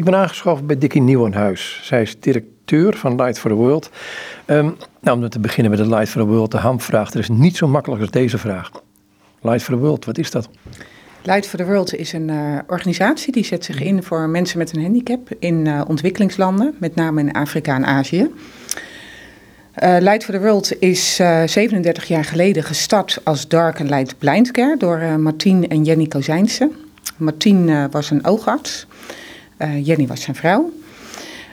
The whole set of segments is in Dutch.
Ik ben aangeschoven bij Dickie Nieuwenhuis. Zij is directeur van Light for the World. Um, nou, om te beginnen met de Light for the World, de hamvraag. Er is niet zo makkelijk als deze vraag. Light for the World, wat is dat? Light for the World is een uh, organisatie die zet zich in voor mensen met een handicap in uh, ontwikkelingslanden, met name in Afrika en Azië. Uh, Light for the World is 37 jaar geleden gestart als Dark and Light Blind Care door Martien en Jenny Kozijnse. Martien was een oogarts, Jenny was zijn vrouw.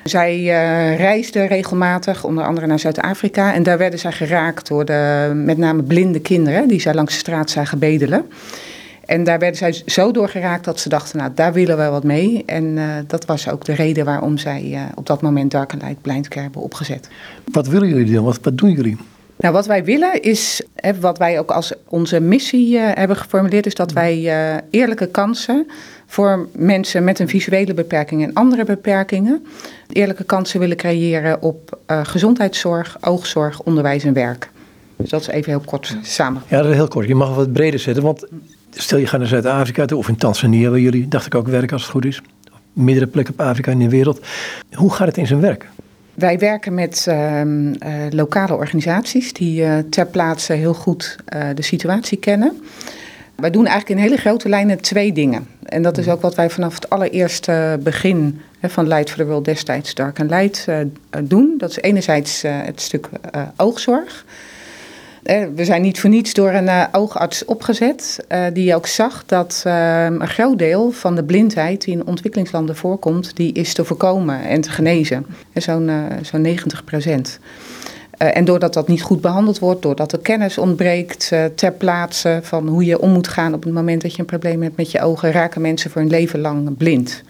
Zij uh, reisden regelmatig, onder andere naar Zuid-Afrika. En daar werden zij geraakt door de, met name blinde kinderen die zij langs de straat zagen bedelen. En daar werden zij zo door geraakt dat ze dachten, nou daar willen we wat mee. En uh, dat was ook de reden waarom zij op dat moment Dark and Light Blind hebben opgezet. Wat willen jullie dan? Wat, wat doen jullie? Nou, wat wij willen is, hè, wat wij ook als onze missie uh, hebben geformuleerd, is dat wij eerlijke kansen voor mensen met een visuele beperking en andere beperkingen eerlijke kansen willen creëren op uh, gezondheidszorg, oogzorg, onderwijs en werk. Dus dat is even heel kort samen. Ja, dat is heel kort. Je mag wat breder zetten, want stel je gaat naar Zuid-Afrika toe of in Tanzania, waar jullie, dacht ik ook, werken als het goed is. Meerdere plekken op Afrika in de wereld. Hoe gaat het in zijn werk? Wij werken met uh, uh, lokale organisaties die uh, ter plaatse heel goed de situatie kennen. Wij doen eigenlijk in hele grote lijnen twee dingen. En dat is ook wat wij vanaf het allereerste begin van Light for the World destijds Dark and Light doen. Dat is enerzijds het stuk oogzorg. We zijn niet voor niets door een oogarts opgezet, die ook zag dat een groot deel van de blindheid die in ontwikkelingslanden voorkomt, die is te voorkomen en te genezen. Zo'n zo'n 90 procent. En doordat dat niet goed behandeld wordt, doordat er kennis ontbreekt ter plaatse van hoe je om moet gaan op het moment dat je een probleem hebt met je ogen, raken mensen voor een leven lang blind.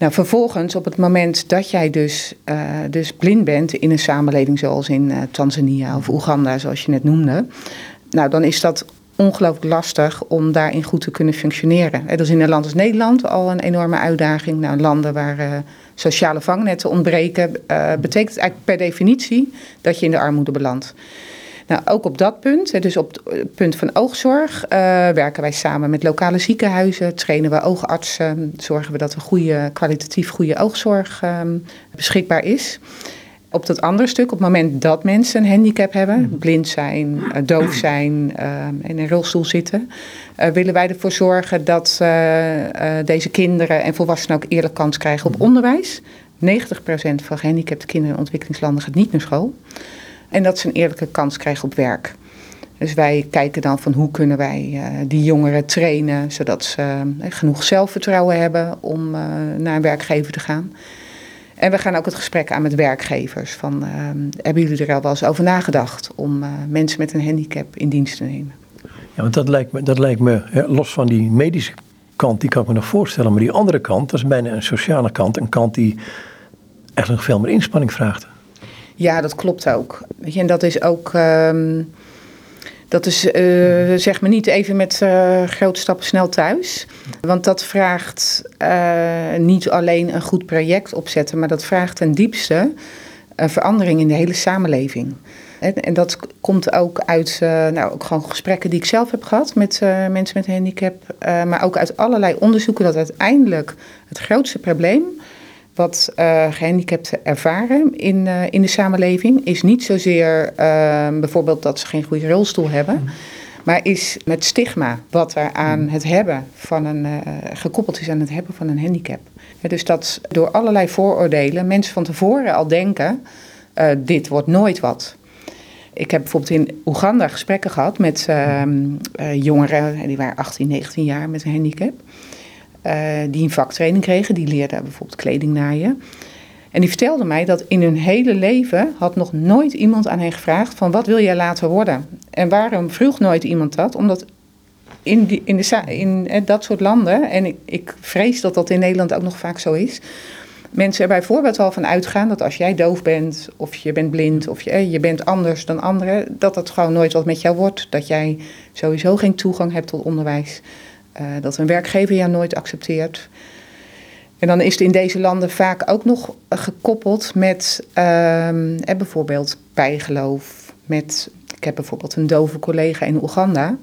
Nou, vervolgens, op het moment dat jij dus, uh, dus blind bent in een samenleving zoals in Tanzania of Oeganda, zoals je net noemde, nou, dan is dat ongelooflijk lastig om daarin goed te kunnen functioneren. Dat is in een land als Nederland al een enorme uitdaging. Nou, landen waar sociale vangnetten ontbreken, uh, betekent eigenlijk per definitie dat je in de armoede belandt. Nou, ook op dat punt, dus op het punt van oogzorg, uh, werken wij samen met lokale ziekenhuizen, trainen we oogartsen, zorgen we dat er goede, kwalitatief goede oogzorg um, beschikbaar is. Op dat andere stuk, op het moment dat mensen een handicap hebben, mhm. blind zijn, uh, doof zijn uh, in een rolstoel zitten, uh, willen wij ervoor zorgen dat deze kinderen en volwassenen ook eerlijk kans krijgen op mhm. onderwijs. 90% van gehandicapte kinderen in ontwikkelingslanden gaat niet naar school. En dat ze een eerlijke kans krijgen op werk. Dus wij kijken dan van hoe kunnen wij die jongeren trainen, zodat ze genoeg zelfvertrouwen hebben om naar een werkgever te gaan. En we gaan ook het gesprek aan met werkgevers. Van, hebben jullie er al wel eens over nagedacht om mensen met een handicap in dienst te nemen? Ja, want dat lijkt me, dat lijkt me los van die medische kant, die kan ik me nog voorstellen. Maar die andere kant, dat is bijna een sociale kant. Een kant die echt nog veel meer inspanning vraagt. Ja, dat klopt ook. Weet je, en dat is ook... Um, dat is uh, zeg maar niet even met uh, grote stappen snel thuis. Want dat vraagt uh, niet alleen een goed project opzetten, maar dat vraagt ten diepste verandering in de hele samenleving. En, en dat komt ook uit nou, ook gewoon gesprekken die ik zelf heb gehad met mensen met handicap. maar ook uit allerlei onderzoeken dat uiteindelijk het grootste probleem wat uh, gehandicapten ervaren in, uh, in de samenleving is niet zozeer uh, bijvoorbeeld dat ze geen goede rolstoel hebben, maar is met stigma wat er aan het hebben van een, uh, gekoppeld is aan het hebben van een handicap. Dus dat door allerlei vooroordelen mensen van tevoren al denken, dit wordt nooit wat. Ik heb bijvoorbeeld in Oeganda gesprekken gehad met ehm, jongeren, die waren 18, 19 jaar met een handicap. Uh, die een vaktraining kregen. Die leerden bijvoorbeeld kleding naaien. En die vertelde mij dat in hun hele leven had nog nooit iemand aan hen gevraagd van wat wil jij later worden? En waarom vroeg nooit iemand dat? Omdat in, die, in, de, in eh, dat soort landen, en ik, ik vrees dat dat in Nederland ook nog vaak zo is, mensen er bijvoorbeeld al van uitgaan dat als jij doof bent, of je bent blind, of je, eh, je bent anders dan anderen, dat dat gewoon nooit wat met jou wordt. Dat jij sowieso geen toegang hebt tot onderwijs. Uh, dat een werkgever jou nooit accepteert. En dan is het in deze landen vaak ook nog gekoppeld met uh, bijvoorbeeld bijgeloof. Met, ik heb bijvoorbeeld een dove collega in Oeganda.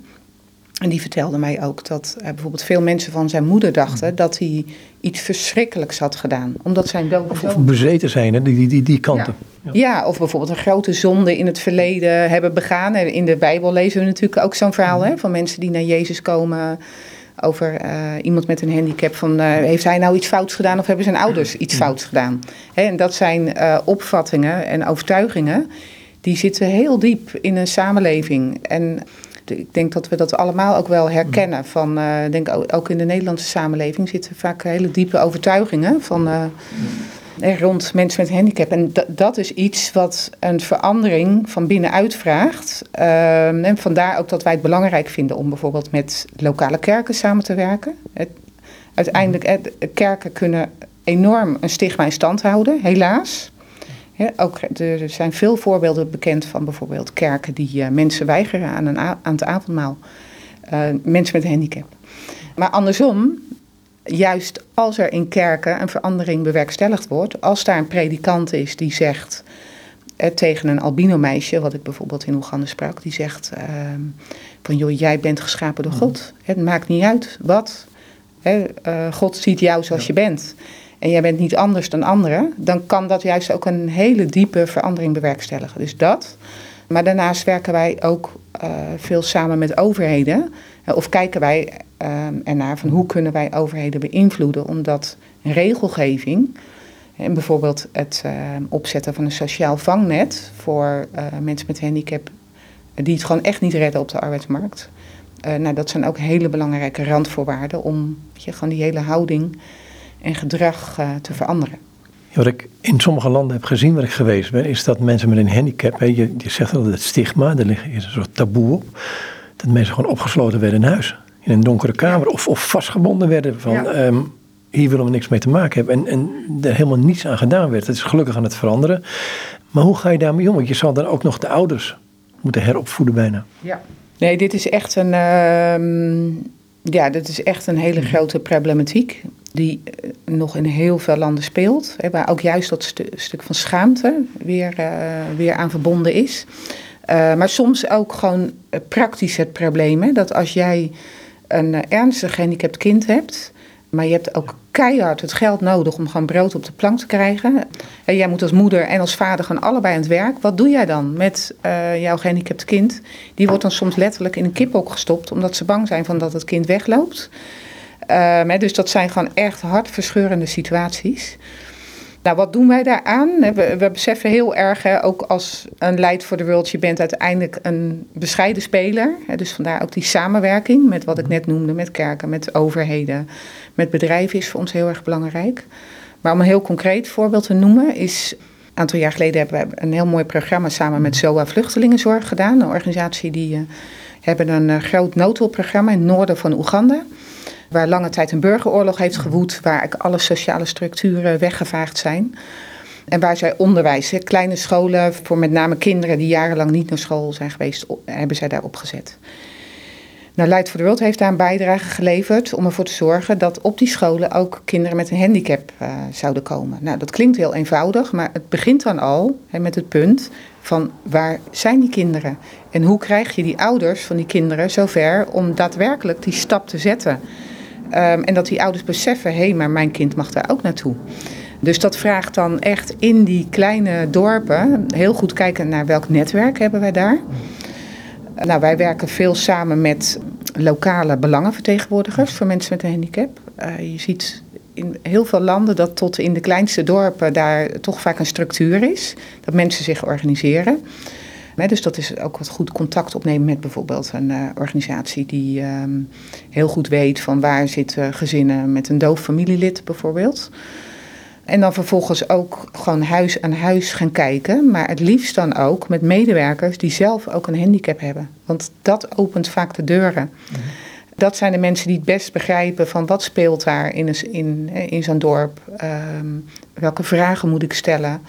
En die vertelde mij ook dat uh, bijvoorbeeld veel mensen van zijn moeder dachten dat hij iets verschrikkelijks had gedaan. Omdat zijn dood. Of, of bezeten zijn, hè? Die, die, die, die kanten. Ja. ja. of bijvoorbeeld een grote zonde in het verleden hebben begaan. In de Bijbel lezen we natuurlijk ook zo'n verhaal hè, van mensen die naar Jezus komen. Over uh, iemand met een handicap. Van, uh, heeft hij nou iets fouts gedaan of hebben zijn ouders iets fouts gedaan? Hè, en dat zijn opvattingen en overtuigingen. Die zitten heel diep in een samenleving. En ik denk dat we dat allemaal ook wel herkennen. Van, denk ook, ook, in de Nederlandse samenleving zitten vaak hele diepe overtuigingen van, rond mensen met handicap. En dat is iets wat een verandering van binnenuit vraagt. Uh, en vandaar ook dat wij het belangrijk vinden om bijvoorbeeld met lokale kerken samen te werken. Het, uiteindelijk, kerken kunnen enorm een stigma in stand houden, helaas ook, er zijn veel voorbeelden bekend van bijvoorbeeld kerken die uh, mensen weigeren aan, een aan het avondmaal. Uh, mensen met een handicap. Maar andersom, juist als er in kerken een verandering bewerkstelligd wordt, als daar een predikant is die zegt eh, tegen een albino meisje, wat ik bijvoorbeeld in Oeganda sprak, die zegt ehm, van joh, jij bent geschapen door God. Het maakt niet uit wat. God ziet jou zoals je bent en jij bent niet anders dan anderen, dan kan dat juist ook een hele diepe verandering bewerkstelligen. Dus dat. Maar daarnaast werken wij ook uh, veel samen met overheden. Uh, of kijken wij uh, ernaar van hoe kunnen wij overheden beïnvloeden, omdat regelgeving. En bijvoorbeeld het opzetten van een sociaal vangnet voor mensen met handicap die het gewoon echt niet redden op de arbeidsmarkt. nou, dat zijn ook hele belangrijke randvoorwaarden om je, gewoon die hele houding en gedrag te veranderen. Wat ik in sommige landen heb gezien waar ik geweest ben, is dat mensen met een handicap, hè, je, je zegt altijd het stigma, er ligt een soort taboe op, dat mensen gewoon opgesloten werden in huis. In een donkere kamer of, of vastgebonden werden van ja. um, hier willen we niks mee te maken hebben. En, en er helemaal niets aan gedaan werd. Het is gelukkig aan het veranderen. Maar hoe ga je daarmee om? Want je zal dan ook nog de ouders moeten heropvoeden bijna. Ja. Nee, dit is echt een, uh, ja, dit is echt een hele grote problematiek die eh, nog in heel veel landen speelt. Hè, waar ook juist dat stuk van schaamte weer, uh, weer aan verbonden is. Uh, maar soms ook gewoon praktisch het probleem. Hè, dat als jij een ernstig gehandicapt kind hebt, maar je hebt ook keihard het geld nodig om gewoon brood op de plank te krijgen. En jij moet als moeder en als vader gewoon allebei aan het werk. Wat doe jij dan met jouw gehandicapt kind? Die wordt dan soms letterlijk in een kiphok gestopt, omdat ze bang zijn van dat het kind wegloopt. Um, dus dat zijn gewoon echt hartverscheurende situaties. Nou, wat doen wij daaraan? We, we beseffen heel erg, hè, ook als een Leid voor de World, je bent uiteindelijk een bescheiden speler. Hè, dus vandaar ook die samenwerking met wat ik net noemde, met kerken, met overheden, met bedrijven is voor ons heel erg belangrijk. Maar om een heel concreet voorbeeld te noemen, is een aantal jaar geleden hebben we een heel mooi programma samen met ZOA Vluchtelingenzorg gedaan. Een organisatie die uh, hebben een uh, groot noodhulpprogramma in het noorden van Oeganda. Waar lange tijd een burgeroorlog heeft gewoed, waar alle sociale structuren weggevaagd zijn. En waar zij onderwijs, kleine scholen voor met name kinderen die jarenlang niet naar school zijn geweest, hebben zij daar opgezet. Nou, Light for the World heeft daar een bijdrage geleverd om ervoor te zorgen dat op die scholen ook kinderen met een handicap uh, zouden komen. Nou, dat klinkt heel eenvoudig, maar het begint dan al met het punt van waar zijn die kinderen? En hoe krijg je die ouders van die kinderen zover om daadwerkelijk die stap te zetten? Um, en dat die ouders beseffen, hé, hey, maar mijn kind mag daar ook naartoe. Dus dat vraagt dan echt in die kleine dorpen heel goed kijken naar welk netwerk hebben wij daar. Nou, wij werken veel samen met lokale belangenvertegenwoordigers voor mensen met een handicap. Uh, je ziet in heel veel landen dat tot in de kleinste dorpen daar toch vaak een structuur is. Dat mensen zich organiseren dus dat is ook wat goed contact opnemen met bijvoorbeeld een uh, organisatie die um, heel goed weet van waar zitten gezinnen met een doof familielid bijvoorbeeld. En dan vervolgens ook gewoon huis aan huis gaan kijken, maar het liefst dan ook met medewerkers die zelf ook een handicap hebben. Want dat opent vaak de deuren. Mhm. Dat zijn de mensen die het best begrijpen van wat speelt daar in, in, in zo'n dorp. Um, welke vragen moet ik stellen?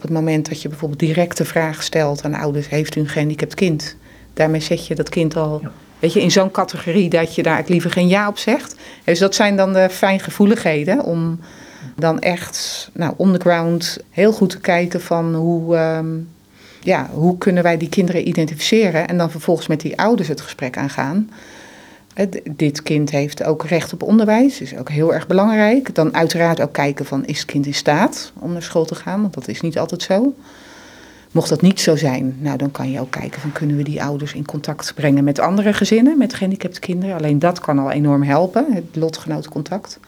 Op het moment dat je bijvoorbeeld direct de vraag stelt aan ouders: heeft u een gehandicapt kind? Daarmee zet je dat kind al. Weet je, in zo'n categorie dat je daar liever geen ja op zegt. Dus dat zijn dan de fijngevoeligheden om dan echt nou, on the ground heel goed te kijken van hoe, um, ja, hoe kunnen wij die kinderen identificeren en dan vervolgens met die ouders het gesprek aangaan. Dit kind heeft ook recht op onderwijs, is ook heel erg belangrijk. Dan uiteraard ook kijken van is het kind in staat om naar school te gaan, want dat is niet altijd zo. Mocht dat niet zo zijn, nou dan kan je ook kijken van kunnen we die ouders in contact brengen met andere gezinnen met gehandicapte kinderen. Alleen dat kan al enorm helpen, het lotgenotencontact.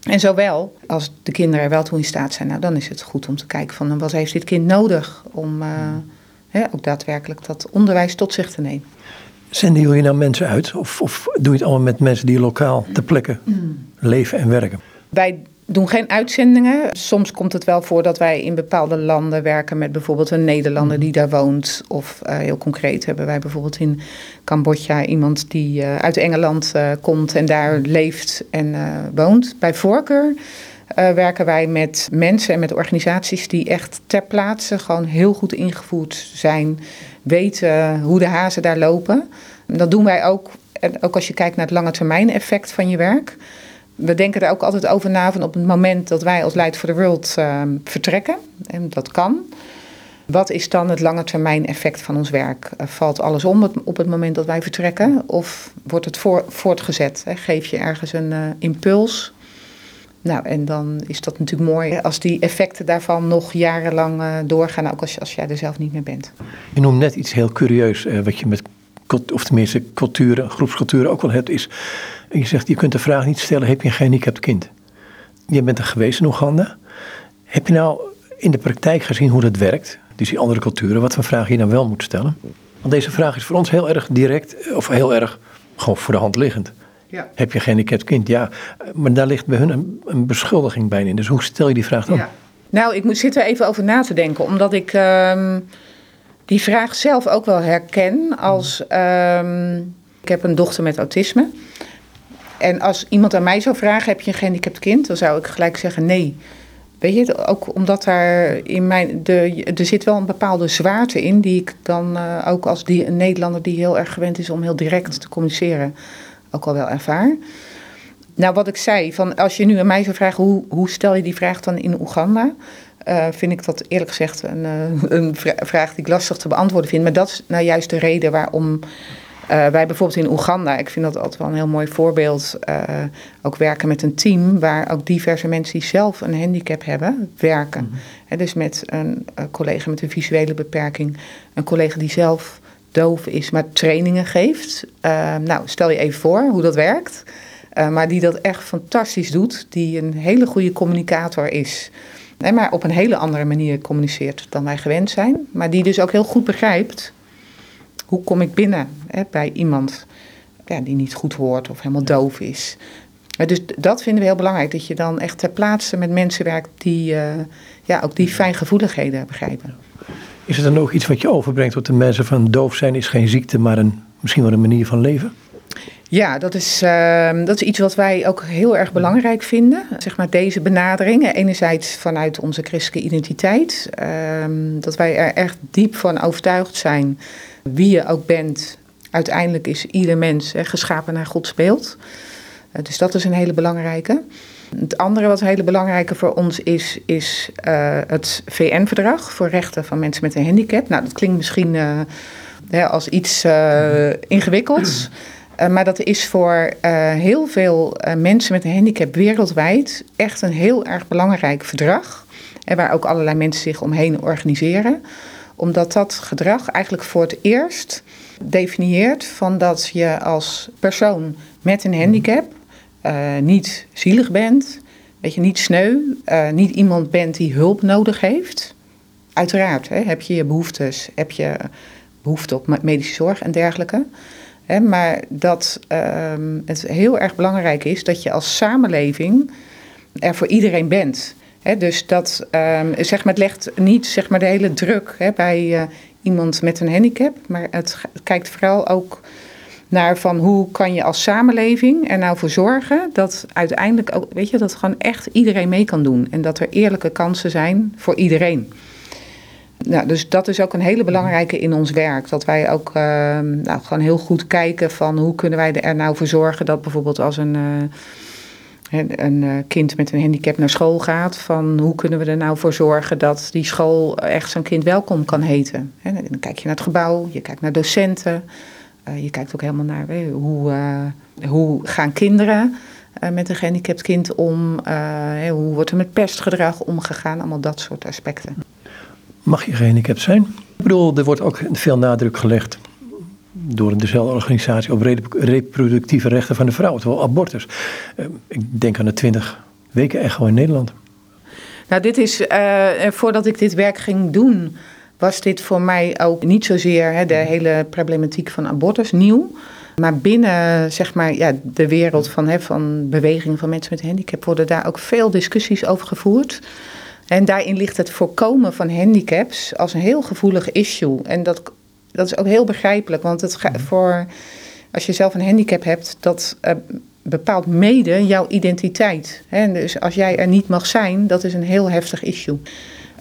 En zowel als de kinderen er wel toe in staat zijn, nou dan is het goed om te kijken van wat heeft dit kind nodig om uh, ook daadwerkelijk dat onderwijs tot zich te nemen. Zenden jullie nou mensen uit of, of doe je het allemaal met mensen die lokaal ter plekke leven en werken? Wij doen geen uitzendingen. Soms komt het wel voor dat wij in bepaalde landen werken met bijvoorbeeld een Nederlander die daar woont. Of uh, heel concreet hebben wij bijvoorbeeld in Cambodja iemand die uh, uit Engeland uh, komt en daar leeft en woont. Bij voorkeur werken wij met mensen en met organisaties die echt ter plaatse gewoon heel goed ingevoerd zijn. Weten hoe de hazen daar lopen. Dat doen wij ook, ook als je kijkt naar het lange termijn effect van je werk we denken er ook altijd over na van op het moment dat wij als Light for the World uh, vertrekken, en dat kan, wat is dan het lange termijn effect van ons werk? Uh, valt alles om op het moment dat wij vertrekken of wordt het voor, voortgezet? Geef je ergens een uh, impuls? Nou, en dan is dat natuurlijk mooi als die effecten daarvan nog jarenlang uh, doorgaan, ook als, als jij er zelf niet meer bent. Je noemt net iets heel curieus, wat je met, of tenminste culturen, groepsculturen ook wel hebt, is je zegt, je kunt de vraag niet stellen, heb je een gehandicapt kind? Je bent er geweest in Oeganda. Heb je nou in de praktijk gezien hoe dat werkt? Dus die andere culturen, wat voor vragen je dan wel moet stellen? Want deze vraag is voor ons heel erg direct, of heel erg gewoon voor de hand liggend. Ja. Heb je een gehandicapt kind? Ja, maar daar ligt bij hun een, een beschuldiging bij in. Dus hoe stel je die vraag dan? Ja. Nou, ik moet zitten even over na te denken, omdat ik um, die vraag zelf ook wel herken als. Um, ik heb een dochter met autisme. En als iemand aan mij zou vragen: heb je een gehandicapt kind? Dan zou ik gelijk zeggen nee. Weet je, ook omdat daar in mijn. De, er zit wel een bepaalde zwaarte in, die ik dan uh, ook als die, een Nederlander die heel erg gewend is om heel direct te communiceren, ook al wel ervaar. Nou, wat ik zei, van als je nu aan mij zou vragen: hoe, hoe stel je die vraag dan in Oeganda? Uh, vind ik dat eerlijk gezegd een, uh, een vraag die ik lastig te beantwoorden vind. Maar dat is nou juist de reden waarom uh, wij bijvoorbeeld in Oeganda, ik vind dat altijd wel een heel mooi voorbeeld, ook werken met een team waar ook diverse mensen die zelf een handicap hebben, werken. Mm dus met een, een, collega met een visuele beperking, een collega die zelf doof is, maar trainingen geeft. Uh, nou, stel je even voor hoe dat werkt. maar die dat echt fantastisch doet, die een hele goede communicator is. maar op een hele andere manier communiceert dan wij gewend zijn. Maar die dus ook heel goed begrijpt hoe kom ik binnen hè, bij iemand ja, die niet goed hoort of helemaal doof is. Dus dat vinden we heel belangrijk, dat je dan echt ter plaatse met mensen werkt die uh, ja, ook die fijngevoeligheden begrijpen. Is het dan ook iets wat je overbrengt tot de mensen van doof zijn is geen ziekte, maar een, misschien wel een manier van leven? Ja, dat is, uh, dat is iets wat wij ook heel erg belangrijk vinden. Zeg maar deze benadering. Enerzijds vanuit onze christelijke identiteit. Uh, dat wij er echt diep van overtuigd zijn wie je ook bent, uiteindelijk is ieder mens geschapen naar Gods beeld. Uh, dus dat is een hele belangrijke. Het andere wat hele belangrijke voor ons is, is uh, het VN-verdrag voor rechten van mensen met een handicap. Nou, dat klinkt misschien uh, als iets ingewikkelds. maar dat is voor heel veel mensen met een handicap wereldwijd echt een heel erg belangrijk verdrag. En waar ook allerlei mensen zich omheen organiseren omdat dat gedrag eigenlijk voor het eerst definieert van dat je als persoon met een handicap uh, niet zielig bent, dat je niet sneu, uh, niet iemand bent die hulp nodig heeft. Uiteraard hè, heb je je behoeftes, heb je behoefte op medische zorg en dergelijke. Hè, maar dat uh, het heel erg belangrijk is dat je als samenleving er voor iedereen bent dus dat, um, zeg maar, het legt niet zeg maar, de hele druk bij uh, iemand met een handicap, maar het, kijkt vooral ook naar van hoe kan je als samenleving er nou voor zorgen dat uiteindelijk ook, weet je, dat gewoon echt iedereen mee kan doen en dat er eerlijke kansen zijn voor iedereen. Nou, dus dat is ook een hele belangrijke in ons werk. Dat wij ook uh, nou, gewoon heel goed kijken van hoe kunnen wij er nou voor zorgen dat bijvoorbeeld als een. Uh, een eh, kind met een handicap naar school gaat, van hoe kunnen we er nou voor zorgen dat die school echt zo'n kind welkom kan heten. dan kijk je naar het gebouw, je kijkt naar docenten, je kijkt ook helemaal naar hoe, hoe gaan kinderen met een gehandicapt kind om? hoe wordt er met pestgedrag omgegaan? Allemaal dat soort aspecten. Mag je gehandicapt zijn? Ik bedoel, er wordt ook veel nadruk gelegd door dezelfde organisatie op reproductieve rechten van de vrouw, terwijl abortus. ik denk aan de 20 weken echo in Nederland. Nou, dit is, voordat ik dit werk ging doen, was dit voor mij ook niet zozeer hè, de hele problematiek van abortus nieuw. Maar binnen zeg maar, ja, de wereld van, hè, van beweging van mensen met handicap worden daar ook veel discussies over gevoerd. En daarin ligt het voorkomen van handicaps als een heel gevoelig issue. En dat, dat is ook heel begrijpelijk, want het gaat voor, als je zelf een handicap hebt, dat uh, bepaalt mede jouw identiteit. Hè? Dus als jij er niet mag zijn, dat is een heel heftig issue.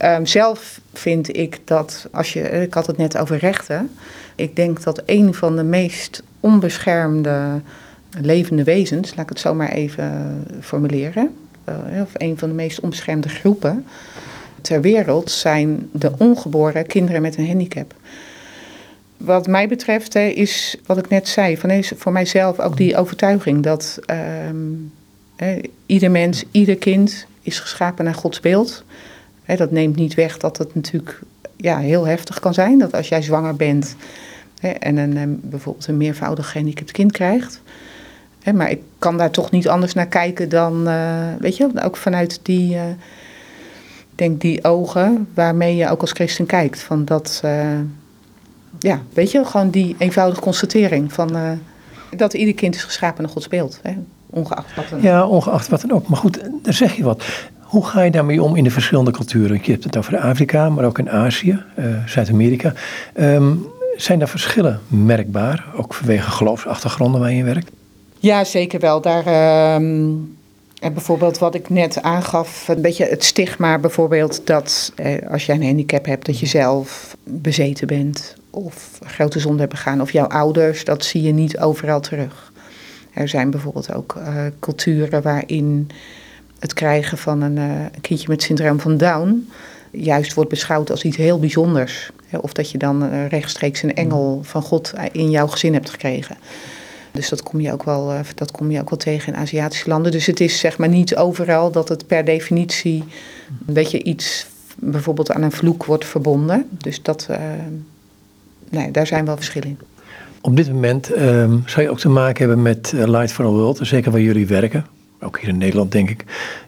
Um, zelf vind ik dat, als je, ik had het net over rechten, ik denk dat een van de meest onbeschermde levende wezens, laat ik het zo maar even formuleren, uh, of een van de meest onbeschermde groepen ter wereld zijn de ongeboren kinderen met een handicap. Wat mij betreft is wat ik net zei, van voor mijzelf ook die overtuiging dat uh, ieder mens, ieder kind is geschapen naar Gods beeld. Dat neemt niet weg dat het natuurlijk ja, heel heftig kan zijn. Dat als jij zwanger bent en een, ehm, bijvoorbeeld een meervoudig gehandicapt kind krijgt. maar ik kan daar toch niet anders naar kijken dan, uh, weet je, ook vanuit die, uh, denk die ogen waarmee je ook als christen kijkt. Van dat, ja, weet je, gewoon die eenvoudige constatering van dat ieder kind is geschapen naar Gods beeld. Ongeacht wat dan. Ja, ongeacht wat dan ook. Maar goed, daar zeg je wat. Hoe ga je daarmee om in de verschillende culturen? Je hebt het over Afrika, maar ook in Azië, Zuid-Amerika. Um, zijn daar verschillen merkbaar, ook vanwege geloofsachtergronden waar je werkt? Ja, zeker wel. Daar, uh, en bijvoorbeeld wat ik net aangaf, een beetje het stigma bijvoorbeeld dat eh, als jij een handicap hebt, dat je zelf bezeten bent of grote zonde hebt begaan of jouw ouders, dat zie je niet overal terug. Er zijn bijvoorbeeld ook uh, culturen waarin het krijgen van een, uh, een kindje met syndroom van Down juist wordt beschouwd als iets heel bijzonders. Of dat je dan eh, rechtstreeks een engel van God in jouw gezin hebt gekregen. Dus dat kom je ook wel, eh, dat kom je ook wel tegen in Aziatische landen. Dus het is zeg maar niet overal dat het per definitie een beetje iets bijvoorbeeld aan een vloek wordt verbonden. Dus dat, nee, daar zijn wel verschillen in. Op dit moment uh, zou je ook te maken hebben met Light for the World, zeker waar jullie werken, ook hier in Nederland denk ik,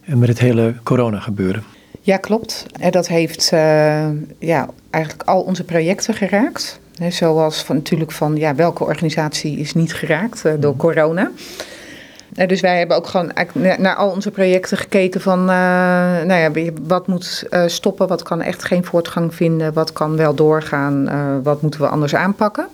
met het hele corona gebeuren. Ja, klopt. En dat heeft uh, ja, eigenlijk al onze projecten geraakt. zoals van, natuurlijk van ja, welke organisatie is niet geraakt uh, door mhm. corona. Uh, dus wij hebben ook gewoon naar al onze projecten gekeken van nou ja, wat moet stoppen, wat kan echt geen voortgang vinden, wat kan wel doorgaan, wat moeten we anders aanpakken.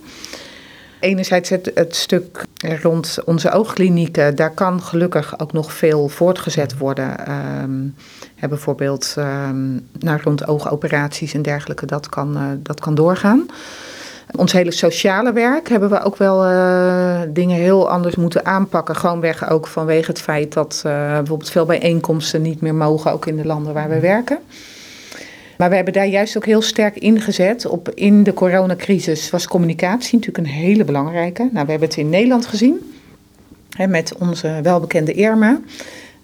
Enerzijds het, stuk rond onze oogklinieken, daar kan gelukkig ook nog veel voortgezet worden. Um, bijvoorbeeld um, rond oogoperaties en dergelijke, dat kan, uh, dat kan doorgaan. Ons hele sociale werk hebben we ook wel uh, dingen heel anders moeten aanpakken. Gewoonweg ook vanwege het feit dat uh, bijvoorbeeld veel bijeenkomsten niet meer mogen, ook in de landen waar we werken. Maar we hebben daar juist ook heel sterk ingezet. Op, in de coronacrisis was communicatie natuurlijk een hele belangrijke. Nou, we hebben het in Nederland gezien. Hè, met onze welbekende Irma.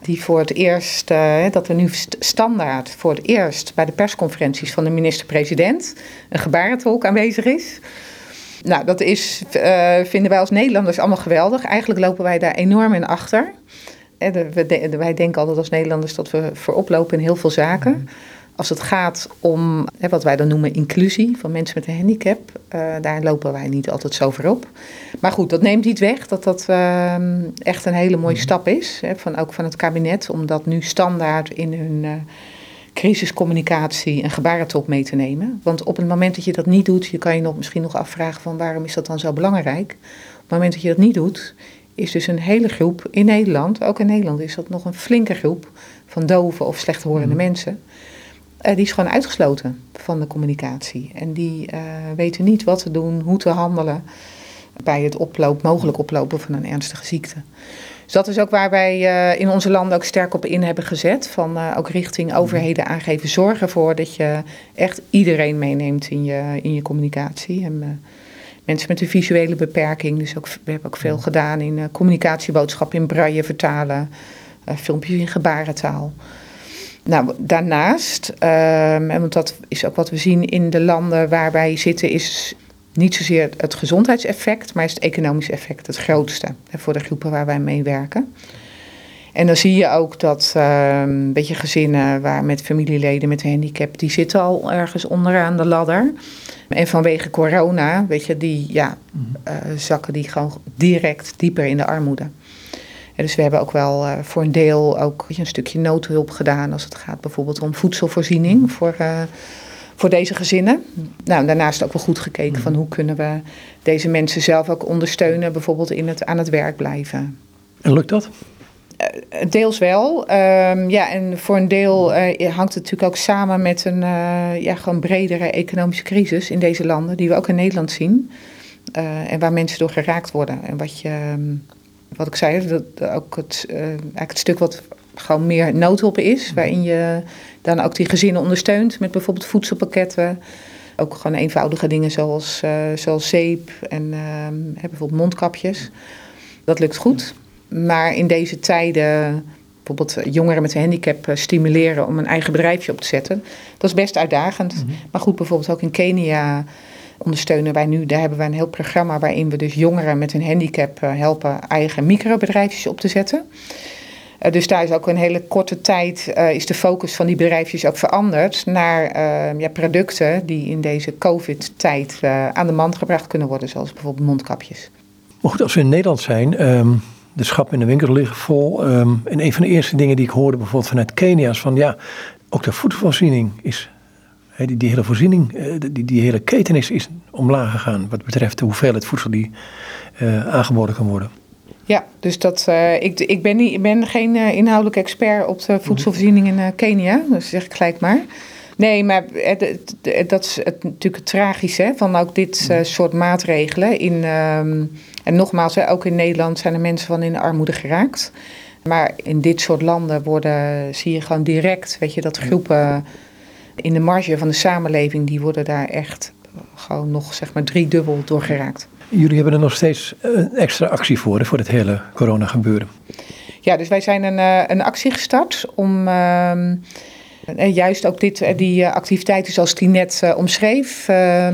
Die voor het eerst, uh, dat er nu standaard voor het eerst bij de persconferenties van de minister-president een gebarentolk aanwezig is. Nou, dat is, uh, vinden wij als Nederlanders allemaal geweldig. Eigenlijk lopen wij daar enorm in achter. wij denken altijd als Nederlanders dat we voorop lopen in heel veel zaken. Mhm. Als het gaat om hè, wat wij dan noemen inclusie van mensen met een handicap, uh, daar lopen wij niet altijd zo voor op. Maar goed, dat neemt niet weg dat dat uh, echt een hele mooie mhm. stap is. Hè, van, ook van het kabinet, om dat nu standaard in hun uh, crisiscommunicatie een gebarentolk mee te nemen. Want op het moment dat je dat niet doet, je kan je nog, misschien nog afvragen van waarom is dat dan zo belangrijk. Op het moment dat je dat niet doet, is dus een hele groep in Nederland, ook in Nederland is dat nog een flinke groep van dove of slechthorende mm. mensen die is gewoon uitgesloten van de communicatie. En die uh, weten niet wat te doen, hoe te handelen bij het oploop, mogelijk oplopen van een ernstige ziekte. Dus dat is ook waar wij uh, in onze landen ook sterk op in hebben gezet. Van ook richting overheden aangeven. Zorg ervoor dat je echt iedereen meeneemt in je, in je communicatie. En mensen met een visuele beperking. Dus ook, we hebben ook veel gedaan in communicatieboodschappen in braille vertalen, filmpjes in gebarentaal. Nou, daarnaast, um, en want dat is ook wat we zien in de landen waar wij zitten, is niet zozeer het gezondheidseffect, maar is het economisch effect het grootste voor de groepen waar wij mee werken. En dan zie je ook dat uh, een beetje gezinnen waar met familieleden met een handicap, die zitten al ergens onderaan de ladder. En vanwege corona, weet je, die ja, uh, zakken die gewoon direct dieper in de armoede. En dus we hebben ook wel uh, voor een deel ook een stukje noodhulp gedaan als het gaat bijvoorbeeld om voedselvoorziening voor, uh, voor deze gezinnen. Nou, daarnaast ook wel goed gekeken van hoe kunnen we deze mensen zelf ook ondersteunen, bijvoorbeeld in het aan het werk blijven. En lukt dat? Uh, deels wel. Um, ja, en voor een deel uh, hangt het natuurlijk ook samen met een uh, ja, gewoon bredere economische crisis in deze landen, die we ook in Nederland zien. en waar mensen door geraakt worden. En wat, je, um, wat ik zei, dat, ook het, eigenlijk het stuk wat gewoon meer noodhulp is, waarin je dan ook die gezinnen ondersteunt met bijvoorbeeld voedselpakketten. Ook gewoon eenvoudige dingen zoals, zoals zeep en um, bijvoorbeeld mondkapjes. Dat lukt goed. Maar in deze tijden bijvoorbeeld jongeren met een handicap stimuleren om een eigen bedrijfje op te zetten. Dat is best uitdagend. Mm -hmm. Maar goed, bijvoorbeeld ook in Kenia ondersteunen wij nu, daar hebben wij een heel programma waarin we dus jongeren met een handicap helpen eigen microbedrijfjes op te zetten. Uh, dus daar is ook een hele korte tijd uh, is de focus van die bedrijfjes ook veranderd naar ja, producten die in deze COVID-tijd aan de man gebracht kunnen worden, zoals bijvoorbeeld mondkapjes. Maar goed, als we in Nederland zijn, um de schappen in de winkel liggen vol. Um, en een van de eerste dingen die ik hoorde bijvoorbeeld vanuit Kenia is van ja, ook de voedselvoorziening is, die, die, hele voorziening, uh, die, die hele keten is, omlaag gegaan wat betreft de hoeveelheid voedsel die uh, aangeboden kan worden. Ja, dus dat, uh, ik, ik, ben niet, ik ben geen uh, inhoudelijk expert op de voedselvoorziening in Kenia, dat zeg ik gelijk maar. Nee, maar dat is het, natuurlijk het tragische van ook dit soort maatregelen in... Um, en nogmaals, ook in Nederland zijn er mensen van in de armoede geraakt. Maar in dit soort landen worden, zie je gewoon direct, weet je, dat groepen in de marge van de samenleving, die worden daar echt gewoon nog zeg maar driedubbel door geraakt. Jullie hebben er nog steeds een extra actie voor, voor het hele corona gebeuren. Ja, dus wij zijn een, een actie gestart om... Uh, juist ook dit, die activiteiten zoals die net uh, omschreef. Uh,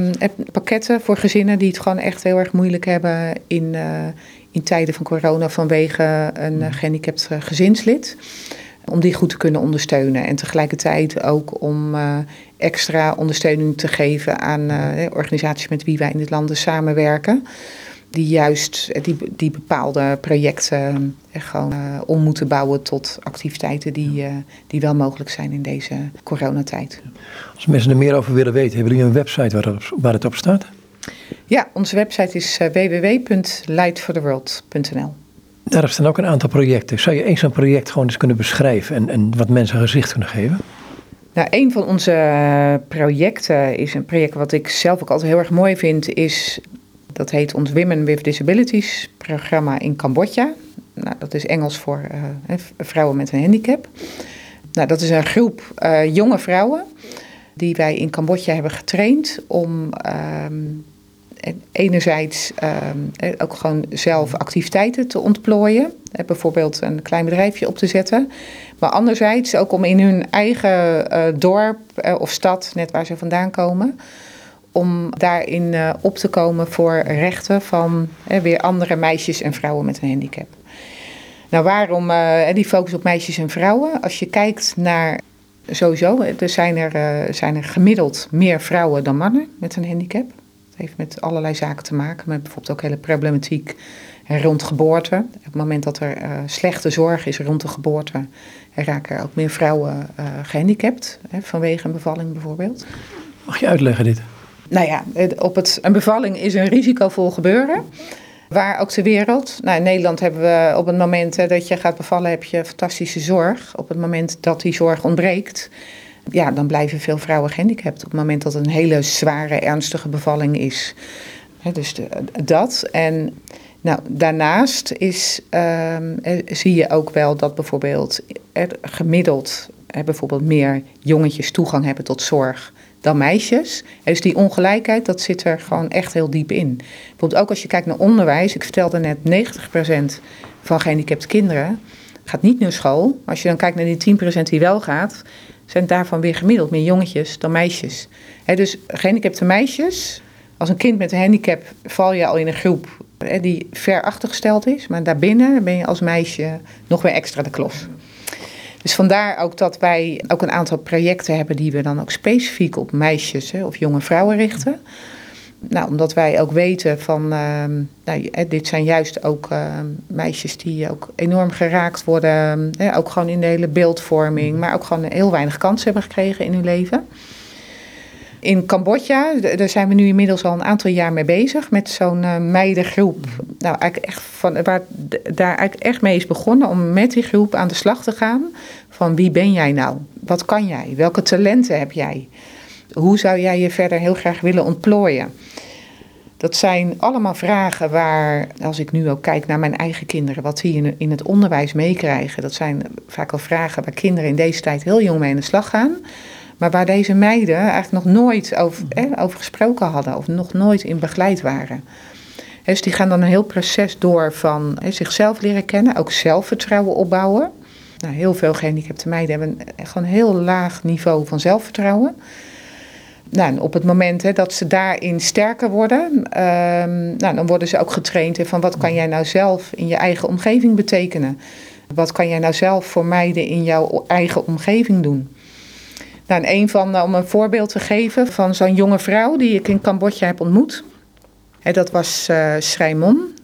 pakketten voor gezinnen die het gewoon echt heel erg moeilijk hebben in, in tijden van corona vanwege een gehandicapt gezinslid. Om die goed te kunnen ondersteunen. En tegelijkertijd ook om extra ondersteuning te geven aan organisaties met wie wij in dit landen samenwerken die juist die, die bepaalde projecten gewoon uh, om moeten bouwen tot activiteiten die, die wel mogelijk zijn in deze coronatijd. Als mensen er meer over willen weten, hebben jullie een website waar het op, waar het op staat? Ja, onze website is www.lightfortheworld.nl. Daar staan ook een aantal projecten. Zou je eens zo'n project gewoon eens kunnen beschrijven en, en wat mensen gezicht kunnen geven? Nou, een van onze projecten is een project wat ik zelf ook altijd heel erg mooi vind, is dat heet ons Women with Disabilities programma in Cambodja. Nou, dat is Engels voor uh, vrouwen met een handicap. Nou, dat is een groep jonge vrouwen die wij in Cambodja hebben getraind om um, enerzijds um, ook gewoon zelf activiteiten te ontplooien. bijvoorbeeld een klein bedrijfje op te zetten. Maar anderzijds ook om in hun eigen uh, dorp of stad, net waar ze vandaan komen om daarin op te komen voor rechten van weer andere meisjes en vrouwen met een handicap. Nou, waarom die focus op meisjes en vrouwen? Als je kijkt naar sowieso, er zijn er, zijn er gemiddeld meer vrouwen dan mannen met een handicap. Heeft met allerlei zaken te maken, met bijvoorbeeld ook hele problematiek rond geboorte. Op het moment dat er slechte zorg is rond de geboorte, raken er ook meer vrouwen gehandicapt, hè, vanwege een bevalling bijvoorbeeld. Mag je uitleggen dit? nou ja, op het, een bevalling is een risicovol gebeuren. Waar ook ter wereld. Nou, in Nederland hebben we op het moment dat je gaat bevallen, heb je fantastische zorg. Op het moment dat die zorg ontbreekt, ja, dan blijven veel vrouwen gehandicapt. Op het moment dat het een hele zware, ernstige bevalling is. dus dat. En nou, daarnaast is, um, zie je ook wel dat bijvoorbeeld er gemiddeld bijvoorbeeld meer jongetjes toegang hebben tot zorg dan meisjes. Dus die ongelijkheid, dat zit er gewoon echt heel diep in. Bijvoorbeeld ook als je kijkt naar onderwijs. Ik vertelde net, 90% van gehandicapte kinderen gaat niet naar school. Als je dan kijkt naar die 10% die wel gaat, zijn daarvan weer gemiddeld meer jongetjes dan meisjes. Dus gehandicapte meisjes, als een kind met een handicap val je al in een groep die ver achtergesteld is. Maar daarbinnen ben je als meisje nog weer extra de klos. Dus vandaar ook dat wij ook een aantal projecten hebben die we dan ook specifiek op meisjes of jonge vrouwen richten. Nou, omdat wij ook weten van, uh, nou, dit zijn juist ook uh, meisjes die ook enorm geraakt worden. Hè, ook gewoon in de hele beeldvorming, maar ook gewoon heel weinig kans hebben gekregen in hun leven. In Cambodja, daar zijn we nu inmiddels al een aantal jaar mee bezig met zo'n uh, meidengroep. Nou, eigenlijk echt van, waar daar eigenlijk echt mee is begonnen om met die groep aan de slag te gaan. Van wie ben jij nou? Wat kan jij? Welke talenten heb jij? Hoe zou jij je verder heel graag willen ontplooien? Dat zijn allemaal vragen waar, als ik nu ook kijk naar mijn eigen kinderen, wat die in het onderwijs meekrijgen, dat zijn vaak al vragen waar kinderen in deze tijd heel jong mee aan de slag gaan. Maar waar deze meiden eigenlijk nog nooit over, over gesproken hadden of nog nooit in begeleid waren. Dus die gaan dan een heel proces door van zichzelf leren kennen, ook zelfvertrouwen opbouwen. Nou, heel veel gehandicapte meiden hebben gewoon een heel laag niveau van zelfvertrouwen. Nou, op het moment dat ze daarin sterker worden, ehm, nou, dan worden ze ook getraind in van wat kan jij nou zelf in je eigen omgeving betekenen? Wat kan jij nou zelf voor meiden in jouw eigen omgeving doen? Nou, een van, om een voorbeeld te geven van zo'n jonge vrouw die ik in Cambodja heb ontmoet. Dat was uh, Schrijmon.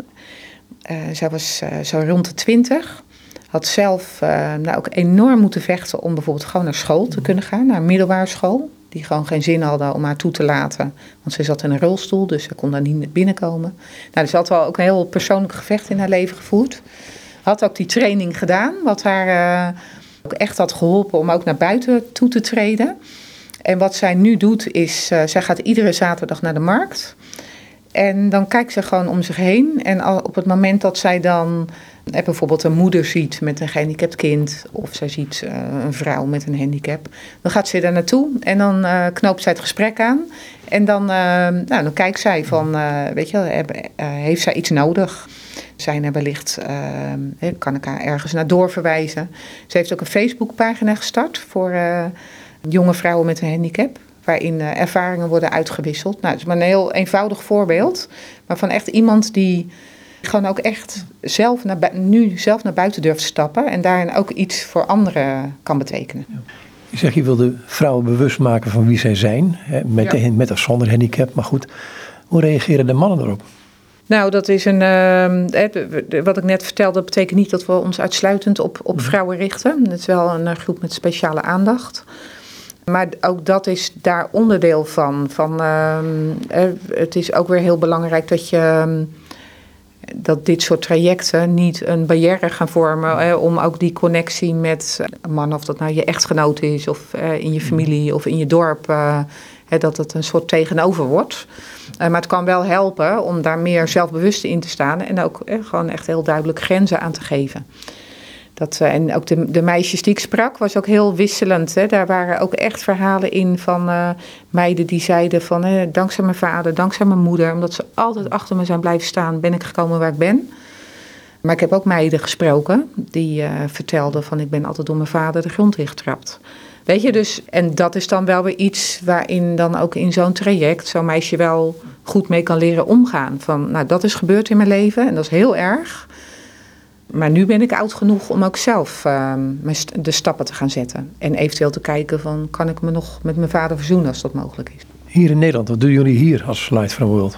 Uh, zij was uh, zo rond de twintig. Had zelf nou ook enorm moeten vechten om bijvoorbeeld gewoon naar school te kunnen gaan, naar middelbare school. Die gewoon geen zin hadden om haar toe te laten. Want ze zat in een rolstoel, dus ze kon daar niet binnenkomen. Nou, dus had wel ook een heel persoonlijk gevecht in haar leven gevoerd. Had ook die training gedaan, wat haar ook echt had geholpen om ook naar buiten toe te treden. En wat zij nu doet is, uh, zij gaat iedere zaterdag naar de markt. En dan kijkt ze gewoon om zich heen. En op het moment dat zij dan eh, bijvoorbeeld een moeder ziet met een gehandicapt kind, of zij ziet uh, een vrouw met een handicap, dan gaat ze daar naartoe en dan knoopt zij het gesprek aan. En dan, nou, dan kijkt zij van, weet je, heeft zij iets nodig? zijn er wellicht, kan ik haar ergens naar doorverwijzen. Ze heeft ook een Facebookpagina gestart voor jonge vrouwen met een handicap. Waarin ervaringen worden uitgewisseld. Nou, het is maar een heel eenvoudig voorbeeld. Maar van echt iemand die gewoon ook echt zelf naar, nu zelf naar buiten durft stappen. En daarin ook iets voor anderen kan betekenen. Ja. Je zegt, je wil de vrouwen bewust maken van wie zij zijn. Hè, met, ja. met of zonder handicap. Maar goed, hoe reageren de mannen erop? Nou, dat is een. Uh, wat ik net vertelde, betekent niet dat we ons uitsluitend op, op mhm. vrouwen richten. Het is wel een groep met speciale aandacht. Maar ook dat is daar onderdeel van. van uh, het is ook weer heel belangrijk dat je. Dat dit soort trajecten niet een barrière gaan vormen om ook die connectie met een man, of dat nou je echtgenoot is, of uh, in je mhm. familie of in je dorp, uh, dat het een soort tegenover wordt. Uh, maar het kan wel helpen om daar meer zelfbewust in te staan en ook eh, gewoon echt heel duidelijk grenzen aan te geven. Dat, en ook de, de meisjes die ik sprak was ook heel wisselend. Hè. Daar waren ook echt verhalen in van uh, meiden die zeiden van dankzij mijn vader, dankzij mijn moeder, omdat ze altijd achter me zijn blijven staan, ben ik gekomen waar ik ben. Maar ik heb ook meiden gesproken die vertelden van ik ben altijd door mijn vader de grond ingetrapt. Weet je, dus, en dat is dan wel weer iets waarin dan ook in zo'n traject zo'n meisje wel goed mee kan leren omgaan. Van, nou, dat is gebeurd in mijn leven en dat is heel erg. Maar nu ben ik oud genoeg om ook zelf uh, de stappen te gaan zetten. En eventueel te kijken van, kan ik me nog met mijn vader verzoenen als dat mogelijk is. Hier in Nederland, wat doen jullie hier als Light from World?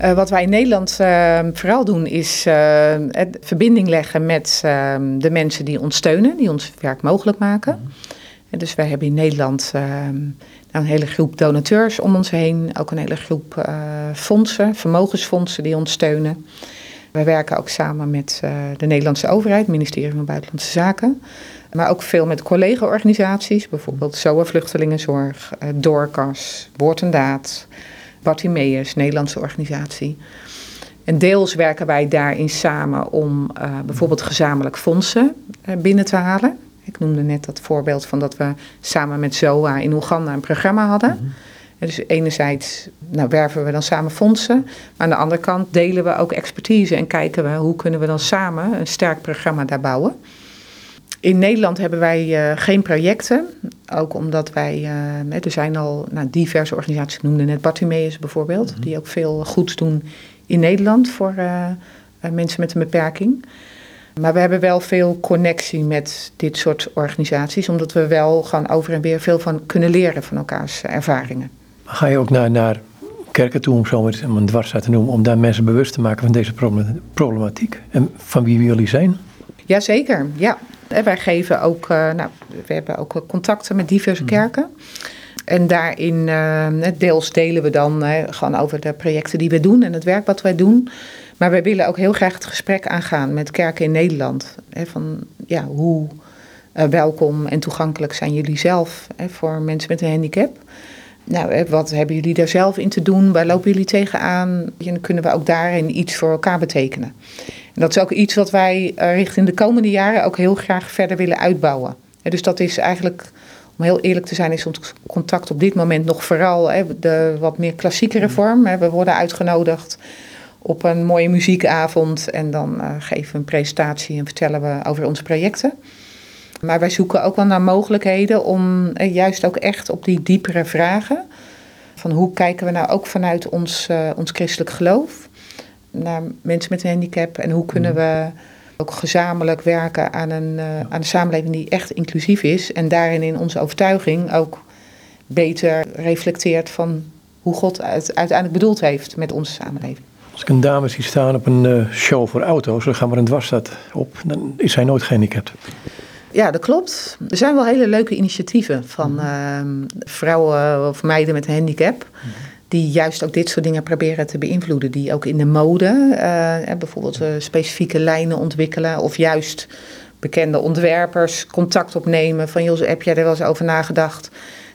Uh, wat wij in Nederland uh, vooral doen is uh, verbinding leggen met ehm, de mensen die ons steunen, die ons werk mogelijk maken. Mm dus wij hebben in Nederland nou een hele groep donateurs om ons heen. Ook een hele groep uh, fondsen, vermogensfondsen die ons steunen. Wij werken ook samen met uh, de Nederlandse overheid, het ministerie van Buitenlandse Zaken. Maar ook veel met collega-organisaties, bijvoorbeeld SOA Vluchtelingenzorg, uh, Doorkas, Woord en Daad, Bartimeus, Nederlandse organisatie. En deels werken wij daarin samen om bijvoorbeeld gezamenlijk fondsen binnen te halen Ik noemde net dat voorbeeld van dat we samen met ZOA in Oeganda een programma hadden. Mhm. Dus enerzijds nou, werven we dan samen fondsen. Maar aan de andere kant delen we ook expertise en kijken we hoe kunnen we dan samen een sterk programma daar bouwen. In Nederland hebben wij uh, geen projecten. Ook omdat wij, uh, er zijn al nou, diverse organisaties, ik noemde net Bartimeus bijvoorbeeld, mm -hmm. die ook veel goeds doen in Nederland voor uh, mensen met een beperking. Maar we hebben wel veel connectie met dit soort organisaties, omdat we wel gewoon over en weer veel van kunnen leren van elkaars ervaringen. Ga je ook naar, naar kerken toe, om zo maar een dwarsstraat te noemen, om daar mensen bewust te maken van deze problematiek en van wie jullie zijn? Jazeker, ja. Wij geven ook, uh, nou, we hebben ook contacten met diverse Mhm. kerken. En daarin, uh, deels delen we dan gewoon over de projecten die we doen en het werk wat wij doen. Maar wij willen ook heel graag het gesprek aangaan met kerken in Nederland. Hè, van ja, hoe uh, welkom en toegankelijk zijn jullie zelf hè, voor mensen met een handicap? Nou, hè, wat hebben jullie daar zelf in te doen? Waar lopen jullie tegenaan? En kunnen we ook daarin iets voor elkaar betekenen. En dat is ook iets wat wij uh, richting de komende jaren ook heel graag verder willen uitbouwen. Dus dat is eigenlijk, om heel eerlijk te zijn, is ons contact op dit moment nog vooral hè, de wat meer klassiekere vorm. Hè. We worden uitgenodigd op een mooie muziekavond en dan uh, geven we een presentatie en vertellen we over onze projecten. Maar wij zoeken ook wel naar mogelijkheden om eh, juist ook echt op die diepere vragen. Van hoe kijken we nou ook vanuit ons, uh, ons christelijk geloof naar mensen met een handicap en hoe kunnen we ook gezamenlijk werken aan een, uh, aan een samenleving die echt inclusief is en daarin in onze overtuiging ook beter reflecteert van hoe God het uiteindelijk bedoeld heeft met onze samenleving. Als ik een dame zie staan op een show voor auto's, dan gaan we een dwarsstad op, dan is zij nooit gehandicapt. Ja, dat klopt. Er zijn wel hele leuke initiatieven van uh, vrouwen of meiden met een handicap. Mm -hmm. Die juist ook dit soort dingen proberen te beïnvloeden. Die ook in de mode uh, bijvoorbeeld uh, specifieke lijnen ontwikkelen. Of juist bekende ontwerpers contact opnemen. Van joh, heb jij er wel eens over nagedacht?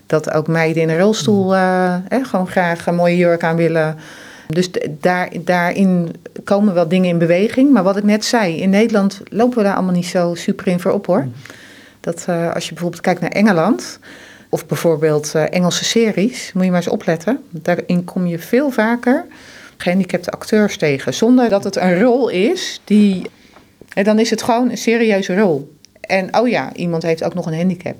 Dat ook meiden in een rolstoel uh, eh, gewoon graag een mooie jurk aan willen. Dus daar, daarin komen wel dingen in beweging. Maar wat ik net zei, in Nederland lopen we daar allemaal niet zo super in voor op hoor. Dat uh, als je bijvoorbeeld kijkt naar Engeland, of bijvoorbeeld uh, Engelse series, moet je maar eens opletten. Daarin kom je veel vaker gehandicapte acteurs tegen, zonder dat het een rol is die. En dan is het gewoon een serieuze rol. En oh ja, iemand heeft ook nog een handicap.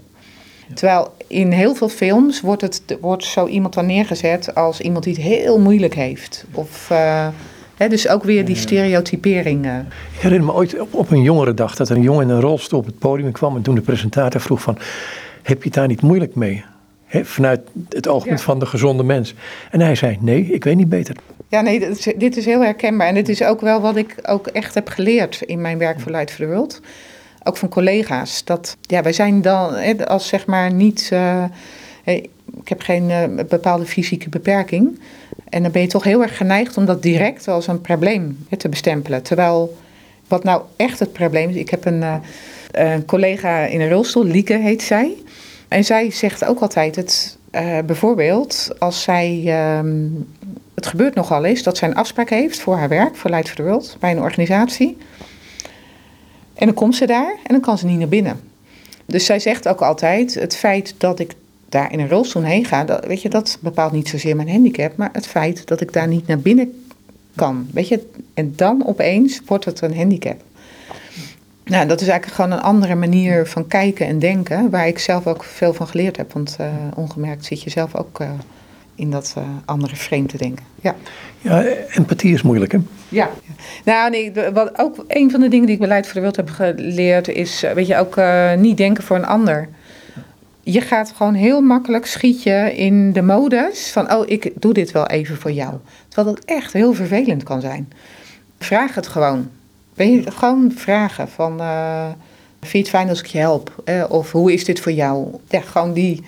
Terwijl in heel veel films wordt, het, wordt zo iemand dan neergezet als iemand die het heel moeilijk heeft. Of, uh, hè, dus ook weer die stereotypering. Uh. Ik herinner me ooit op, op een jongerendag dat er een jongen in een rolstoel op het podium kwam. En toen de presentator vroeg van, heb je het daar niet moeilijk mee? He, vanuit het oogpunt ja. van de gezonde mens. En hij zei, nee, ik weet niet beter. Ja, nee, dit is, dit is heel herkenbaar. En dit is ook wel wat ik ook echt heb geleerd in mijn werk voor Light for the World ook van collega's. Dat, ja, wij zijn dan als zeg maar niet. Uh, ik heb geen uh, bepaalde fysieke beperking. En dan ben je toch heel erg geneigd om dat direct als een probleem te bestempelen. Terwijl wat nou echt het probleem is. Ik heb een, uh, een collega in een rolstoel, Lieke heet zij. En zij zegt ook altijd het. bijvoorbeeld als zij. Um, het gebeurt nogal eens dat zij een afspraak heeft voor haar werk, voor Light for the World, bij een organisatie. En dan komt ze daar en dan kan ze niet naar binnen. Dus zij zegt ook altijd: het feit dat ik daar in een rolstoel heen ga, dat, weet je, dat bepaalt niet zozeer mijn handicap, maar het feit dat ik daar niet naar binnen kan. Weet je, en dan opeens wordt het een handicap. Nou, dat is eigenlijk gewoon een andere manier van kijken en denken, waar ik zelf ook veel van geleerd heb. Want uh, ongemerkt zit je zelf ook uh, in dat uh, andere frame te denken. Ja. ja, empathie is moeilijk, hè? Ja, nou nee, wat ook een van de dingen die ik bij Leid voor de Wereld heb geleerd is, weet je, ook uh, niet denken voor een ander. Je gaat gewoon heel makkelijk schiet je in de modus van, oh, ik doe dit wel even voor jou. Terwijl dat echt heel vervelend kan zijn. Vraag het gewoon. Ben je gewoon vragen van, uh, vind je het fijn als ik je help? Eh, of hoe is dit voor jou? Ja, gewoon die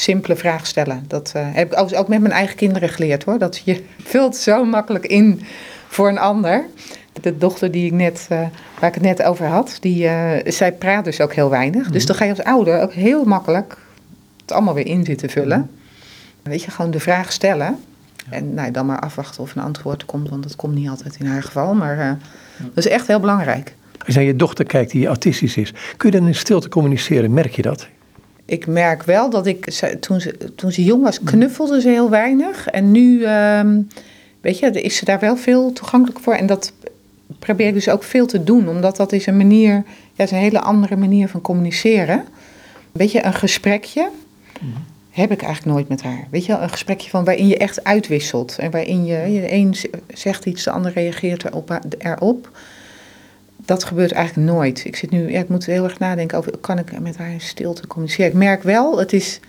simpele vraag stellen. Dat uh, heb ik ook met mijn eigen kinderen geleerd hoor. Dat je vult zo makkelijk in voor een ander. De dochter die ik net, uh, waar ik het net over had, die, uh, zij praat dus ook heel weinig. Mm. Dus dan ga je als ouder ook heel makkelijk het allemaal weer in zitten vullen. Mm. Weet je, gewoon de vraag stellen. Ja. En nou, dan maar afwachten of een antwoord komt, want dat komt niet altijd in haar geval. Maar ja. dat is echt heel belangrijk. Als je naar je dochter kijkt die autistisch is, kun je dan in stilte communiceren? Merk je dat? Ik merk wel dat ik, toen ze, toen ze jong was, knuffelde ze heel weinig. En nu, um, weet je, is ze daar wel veel toegankelijk voor. En dat probeer ik dus ook veel te doen, omdat dat is een manier, ja, is een hele andere manier van communiceren. Weet je, een gesprekje heb ik eigenlijk nooit met haar. Weet je, een gesprekje van waarin je echt uitwisselt. En waarin je, de een zegt iets, de ander reageert erop. erop. Dat gebeurt eigenlijk nooit. Ik zit nu, ik moet heel erg nadenken over, kan ik met haar in stilte communiceren? Ik merk wel, het is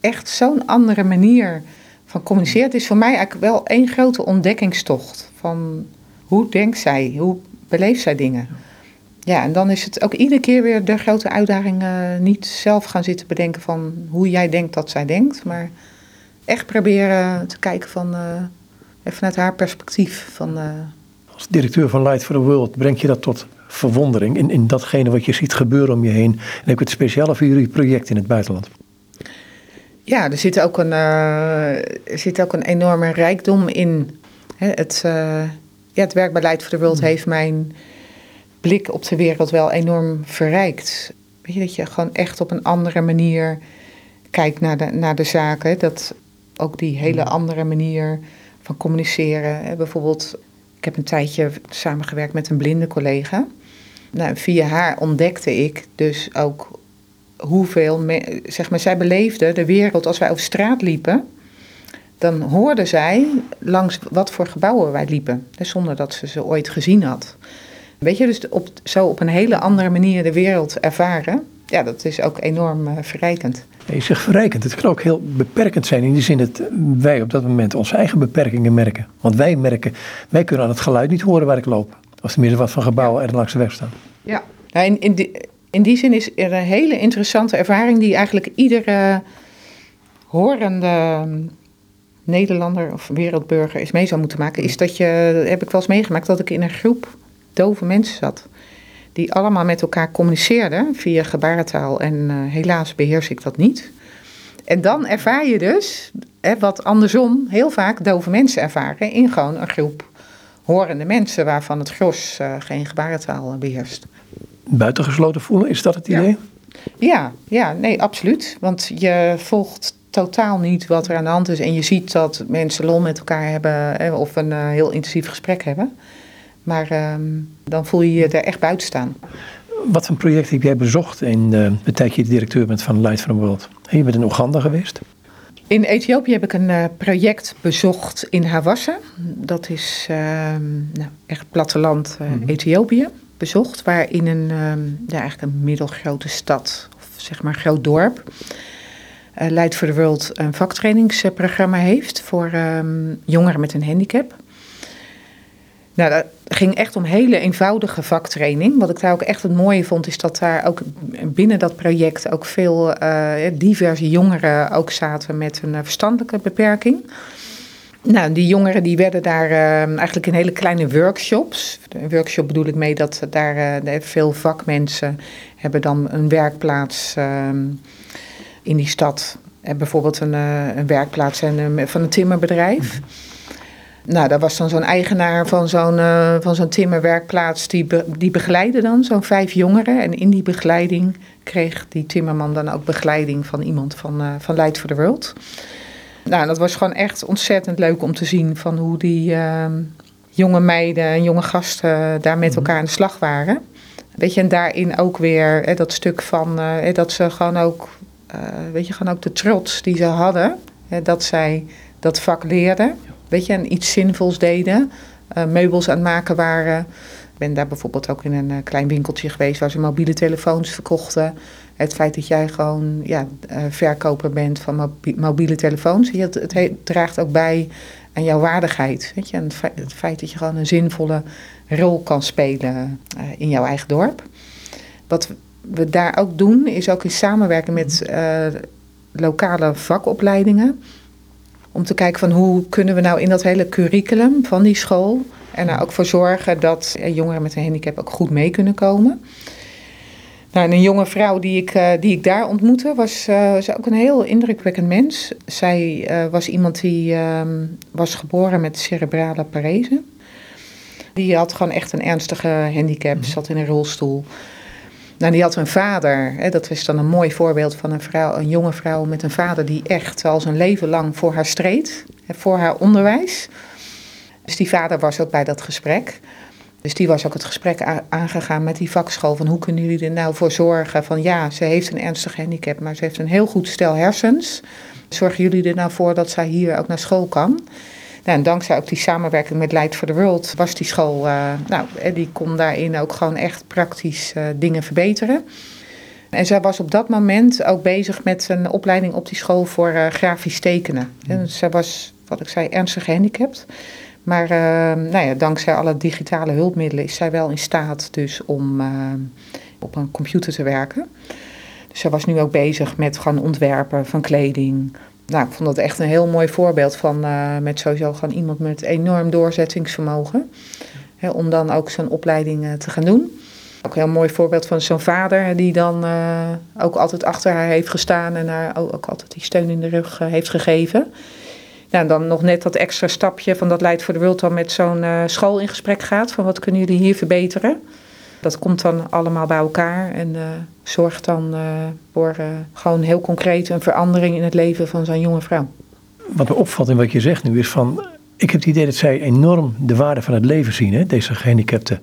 echt zo'n andere manier van communiceren. Het is voor mij eigenlijk wel één grote ontdekkingstocht van hoe denkt zij, hoe beleeft zij dingen. Ja, en dan is het ook iedere keer weer de grote uitdaging uh, niet zelf gaan zitten bedenken van hoe jij denkt dat zij denkt, maar echt proberen te kijken van uh, vanuit haar perspectief. Van, uh... Als directeur van Light for the World breng je dat tot verwondering in, in datgene wat je ziet gebeuren om je heen. En heb ik het speciale voor jullie project in het buitenland. Ja, er zit ook een, er zit ook een enorme rijkdom in. Hè, het, ja, het werk bij Light for the World hmm. heeft mijn blik op de wereld wel enorm verrijkt. Weet je, dat je gewoon echt op een andere manier kijkt naar de, naar de zaken. Dat ook die hele hmm. andere manier van communiceren. Bijvoorbeeld, ik heb een tijdje samengewerkt met een blinde collega. Nou, via haar ontdekte ik dus ook hoeveel, zeg maar, zij beleefde de wereld als wij over straat liepen. Dan hoorde zij langs wat voor gebouwen wij liepen, zonder dat ze ze ooit gezien had. Weet je, dus op, zo op een hele andere manier de wereld ervaren, ja, dat is ook enorm uh, verrijkend. Je zegt verrijkend. Het kan ook heel beperkend zijn in die zin dat wij op dat moment onze eigen beperkingen merken. Want wij merken, wij kunnen aan het geluid niet horen waar ik loop. Of tenminste wat van gebouwen er langs de weg staan. Ja, nou, in, in, die, in die zin is er een hele interessante ervaring die eigenlijk iedere horende Nederlander of wereldburger is mee zou moeten maken. Is dat je, heb ik wel eens meegemaakt, dat ik in een groep dove mensen zat. Die allemaal met elkaar communiceerden via gebarentaal. En uh, helaas beheers ik dat niet. En dan ervaar je dus, hè, wat andersom heel vaak dove mensen ervaren, in gewoon een groep horende mensen waarvan het gros uh, geen gebarentaal beheerst. Buitengesloten voelen, is dat het idee? Ja. ja, nee, absoluut. Want je volgt totaal niet wat er aan de hand is. En je ziet dat mensen lol met elkaar hebben of een uh, heel intensief gesprek hebben. Maar ehm, dan voel je je er echt buiten staan. Wat voor project heb jij bezocht in uh, de tijd je directeur bent van Light from the World? Je bent in Oeganda geweest? In Ethiopië heb ik een uh, project bezocht in Hawassa. Dat is uh, nou, echt platteland uh. Ethiopië bezocht. Waar in een, um, ja, eigenlijk een middelgrote stad, of zeg maar groot dorp... Light for the World een vaktrainingsprogramma heeft voor um, jongeren met een handicap. Nou, dat ging echt om hele eenvoudige vaktraining. Wat ik daar ook echt het mooie vond, is dat daar ook binnen dat project ook veel uh, diverse jongeren ook zaten met een verstandelijke beperking. Nou, die jongeren die werden daar uh, eigenlijk in hele kleine workshops. Een workshop bedoel ik mee dat daar veel vakmensen hebben dan een werkplaats ehm, in die stad. bijvoorbeeld een, een werkplaats en, van een timmerbedrijf. Nou, daar was dan zo'n eigenaar van zo'n uh, van zo'n timmerwerkplaats, die, die begeleidde dan zo'n vijf jongeren. En in die begeleiding kreeg die timmerman dan ook begeleiding van iemand van, uh, van Light for the World. Nou, dat was gewoon echt ontzettend leuk om te zien van hoe die uh, jonge meiden en jonge gasten daar met mhm. elkaar aan de slag waren. Weet je, en daarin ook weer hè, dat stuk van hè, dat ze gewoon ook, weet je, gewoon ook de trots die ze hadden, hè, dat zij dat vak leerden weet je, en iets zinvols deden. Uh, meubels aan het maken waren. Ik ben daar bijvoorbeeld ook in een uh, klein winkeltje geweest waar ze mobiele telefoons verkochten. Het feit dat jij gewoon ja, uh, verkoper bent van mobiele telefoons, het, het draagt ook bij aan jouw waardigheid. Weet je? En het, feit, het feit dat je gewoon een zinvolle rol kan spelen in jouw eigen dorp. Wat we daar ook doen, is ook in samenwerking met lokale vakopleidingen om te kijken van hoe kunnen we nou in dat hele curriculum van die school er nou ook voor zorgen dat jongeren met een handicap ook goed mee kunnen komen. Nou, een jonge vrouw die ik, uh, die ik daar ontmoette was, uh, was ook een heel indrukwekkend mens. Zij uh, was iemand die ehm, was geboren met cerebrale parese. Die had gewoon echt een ernstige handicap, Mhm. zat in een rolstoel. Nou, die had een vader, hè, dat is dan een mooi voorbeeld van een vrouw, een jonge vrouw met een vader die echt al zijn leven lang voor haar streed, hè, voor haar onderwijs. Dus die vader was ook bij dat gesprek. Dus die was ook het gesprek aangegaan met die vakschool van hoe kunnen jullie er nou voor zorgen van ja, ze heeft een ernstig handicap, maar ze heeft een heel goed stel hersens. Zorgen jullie er nou voor dat zij hier ook naar school kan? Nou, en dankzij ook die samenwerking met Light for the World was die school, eh, nou, eh, die kon daarin ook gewoon echt praktisch eh, dingen verbeteren. En zij was op dat moment ook bezig met een opleiding op die school voor eh, grafisch tekenen. En zij was, wat ik zei, ernstig gehandicapt. Maar nou ja, dankzij alle digitale hulpmiddelen is zij wel in staat dus om op een computer te werken. Dus zij was nu ook bezig met gaan ontwerpen van kleding. Nou, ik vond dat echt een heel mooi voorbeeld van eh, met sowieso gewoon iemand met enorm doorzettingsvermogen. Om dan ook zo'n opleiding eh, te gaan doen. Ook een heel mooi voorbeeld van zo'n vader die dan eh, ook altijd achter haar heeft gestaan en haar ook, altijd die steun in de rug heeft gegeven. Nou, dan nog net dat extra stapje van dat Leidt voor de World dan met zo'n school in gesprek gaat. Van wat kunnen jullie hier verbeteren? Dat komt dan allemaal bij elkaar en eh, zorgt dan eh, voor eh, gewoon heel concreet een verandering in het leven van zo'n jonge vrouw. Wat me opvalt in wat je zegt nu is van... Ik heb het idee dat zij enorm de waarde van het leven zien. Hè? Deze gehandicapte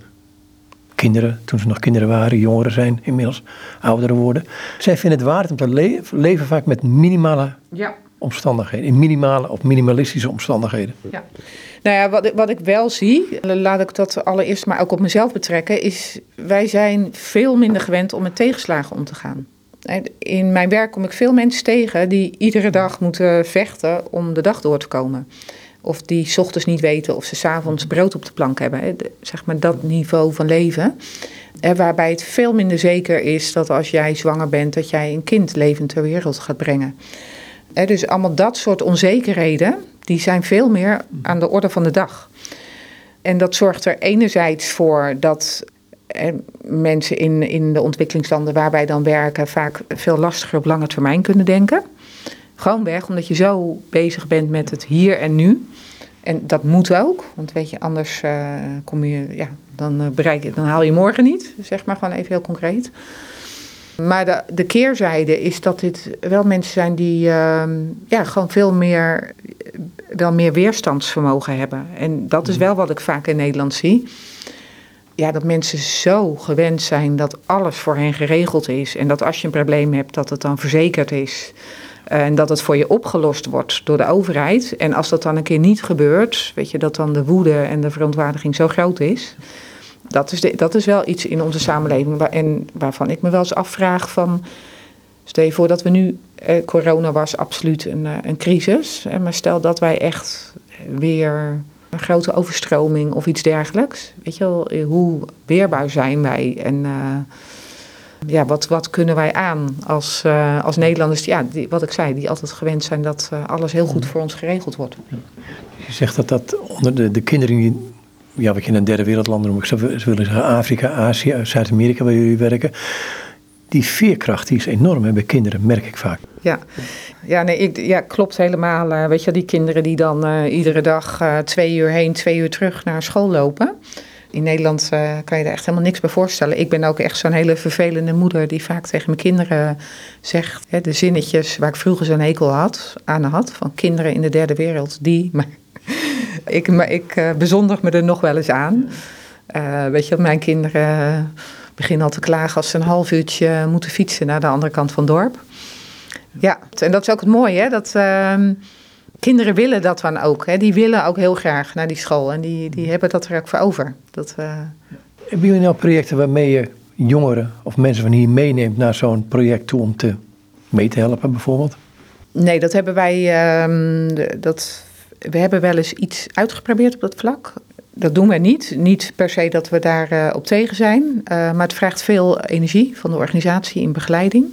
kinderen, toen ze nog kinderen waren, jongeren zijn inmiddels, ouderen worden. Zij vinden het waard om te le- leven vaak met minimale Ja. Omstandigheden. In minimale of minimalistische omstandigheden. Ja. Nou ja, wat ik, wat ik wel zie, laat ik dat allereerst maar ook op mezelf betrekken, is wij zijn veel minder gewend om met tegenslagen om te gaan. In mijn werk kom ik veel mensen tegen die iedere dag moeten vechten om de dag door te komen. Of die 's ochtends niet weten of ze 's avonds brood op de plank hebben. Zeg maar dat niveau van leven. En waarbij het veel minder zeker is dat als jij zwanger bent, dat jij een kind levend ter wereld gaat brengen. Dus allemaal dat soort onzekerheden, die zijn veel meer aan de orde van de dag. En dat zorgt er enerzijds voor dat mensen in, in de ontwikkelingslanden waar wij dan werken vaak veel lastiger op lange termijn kunnen denken. Gewoon weg, omdat je zo bezig bent met het hier en nu. En dat moet ook, want weet je, anders eh, kom je, ja, dan, eh, bereik dan haal je morgen niet. Zeg maar gewoon even heel concreet. Maar de, de keerzijde is dat dit wel mensen zijn die ehm, ja, gewoon veel meer, wel meer weerstandsvermogen hebben. En dat is wel wat ik vaak in Nederland zie. Ja, dat mensen zo gewend zijn dat alles voor hen geregeld is. En dat als je een probleem hebt, dat het dan verzekerd is. En dat het voor je opgelost wordt door de overheid. En als dat dan een keer niet gebeurt, weet je, dat dan de woede en de verontwaardiging zo groot is. Dat is, de, dat is wel iets in onze samenleving waar, en waarvan ik me wel eens afvraag van... Stel je voor dat we nu, eh, corona was absoluut een, eh, een crisis. Maar stel dat wij echt weer een grote overstroming of iets dergelijks. Weet je wel, eh, hoe weerbaar zijn wij en... eh, ja, wat, wat kunnen wij aan als, als Nederlanders, ja, die, wat ik zei, die altijd gewend zijn dat alles heel goed voor ons geregeld wordt. Je zegt dat dat onder de, de kinderen, die, ja, wat je in derde wereldlanden noemt, ik zou- willen zeggen Afrika, Azië, Zuid-Amerika, waar jullie werken. Die veerkracht die is enorm hè, bij kinderen, merk ik vaak. Ja, ja, nee, ik, ja klopt helemaal. Eh, weet je, die kinderen die dan eh, iedere dag eh, twee uur heen, twee uur terug naar school lopen. In Nederland kan je er echt helemaal niks bij voorstellen. Ik ben ook echt zo'n hele vervelende moeder die vaak tegen mijn kinderen zegt... Hè, de zinnetjes waar ik vroeger zo'n hekel had, aan had... van kinderen in de derde wereld, die... Maar ik maar ik eh, bezondig me er nog wel eens aan. Eh, weet je, mijn kinderen beginnen al te klagen als ze een half uurtje moeten fietsen naar de andere kant van het dorp. Ja, en dat is ook het mooie, hè? dat ehm, kinderen willen dat dan ook. Hè? Die willen ook heel graag naar die school en die, die hebben dat er ook voor over. Dat, eh, Hebben jullie nou projecten waarmee je jongeren of mensen van hier meeneemt naar zo'n project toe om te mee te helpen bijvoorbeeld? nee, dat hebben wij. ehm, dat, we hebben wel eens iets uitgeprobeerd op dat vlak. Dat doen wij niet. Niet per se dat we daar eh, op tegen zijn. eh, maar het vraagt veel energie van de organisatie in begeleiding.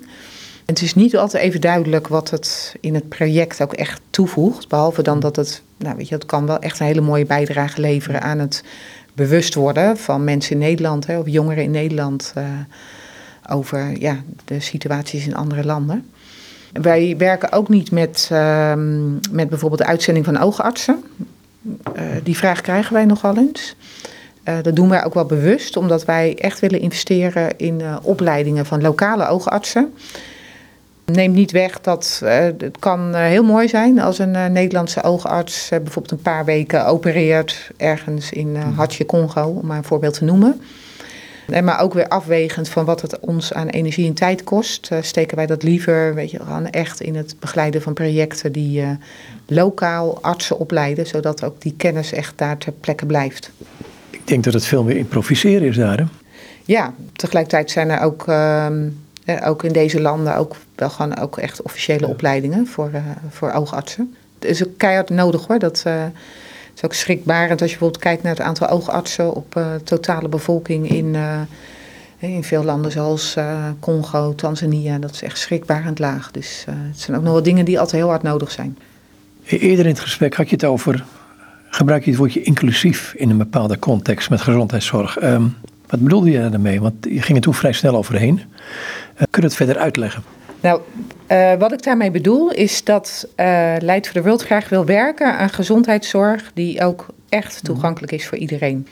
En het is niet altijd even duidelijk wat het in het project ook echt toevoegt. Behalve dan dat het, nou weet je, het kan wel echt een hele mooie bijdrage leveren aan het bewust worden van mensen in Nederland, hè, of jongeren in Nederland, eh, over ja, de situaties in andere landen. Wij werken ook niet met, ehm, met bijvoorbeeld de uitzending van oogartsen. Eh, die vraag krijgen wij nogal eens. dat doen wij ook wel bewust, omdat wij echt willen investeren in opleidingen van lokale oogartsen. Neemt niet weg dat het kan heel mooi zijn als een Nederlandse oogarts bijvoorbeeld een paar weken opereert ergens in Hartje Congo, om maar een voorbeeld te noemen. En maar ook weer afwegend van wat het ons aan energie en tijd kost, uh, steken wij dat liever weet je, gewoon echt in het begeleiden van projecten die uh, lokaal artsen opleiden, zodat ook die kennis echt daar ter plekke blijft. Ik denk dat het veel meer improviseren is daar. Hè? Ja, tegelijkertijd zijn er ook, uh, ook in deze landen ook wel gewoon ook echt officiële opleidingen voor, voor oogartsen. Het is ook keihard nodig hoor. Dat, het is ook schrikbarend als je bijvoorbeeld kijkt naar het aantal oogartsen op uh, totale bevolking in, uh, in veel landen zoals uh, Congo, Tanzania. Dat is echt schrikbarend laag. Dus het zijn ook nog wel dingen die altijd heel hard nodig zijn. E-, eerder in het gesprek had je het over, gebruik je het woordje inclusief in een bepaalde context met gezondheidszorg. Um, wat bedoelde je daarmee? Want je ging er toen vrij snel overheen. kun je het verder uitleggen? Nou, uh, wat ik daarmee bedoel is dat uh, Leid voor de Wereld graag wil werken aan gezondheidszorg die ook echt mhm. toegankelijk is voor iedereen.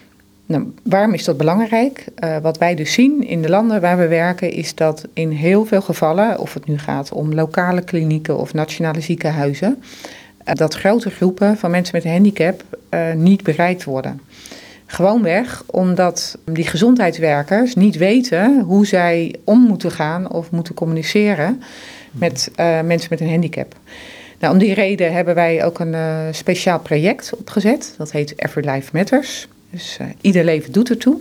Nou, waarom is dat belangrijk? Uh, wat wij dus zien in de landen waar we werken is dat in heel veel gevallen, of het nu gaat om lokale klinieken of nationale ziekenhuizen, dat grote groepen van mensen met een handicap niet bereikt worden. Gewoonweg omdat die gezondheidswerkers niet weten hoe zij om moeten gaan of moeten communiceren met uh, mensen met een handicap. Nou, om die reden hebben wij ook een uh, speciaal project opgezet. Dat heet Every Life Matters. Dus uh, ieder leven doet ertoe.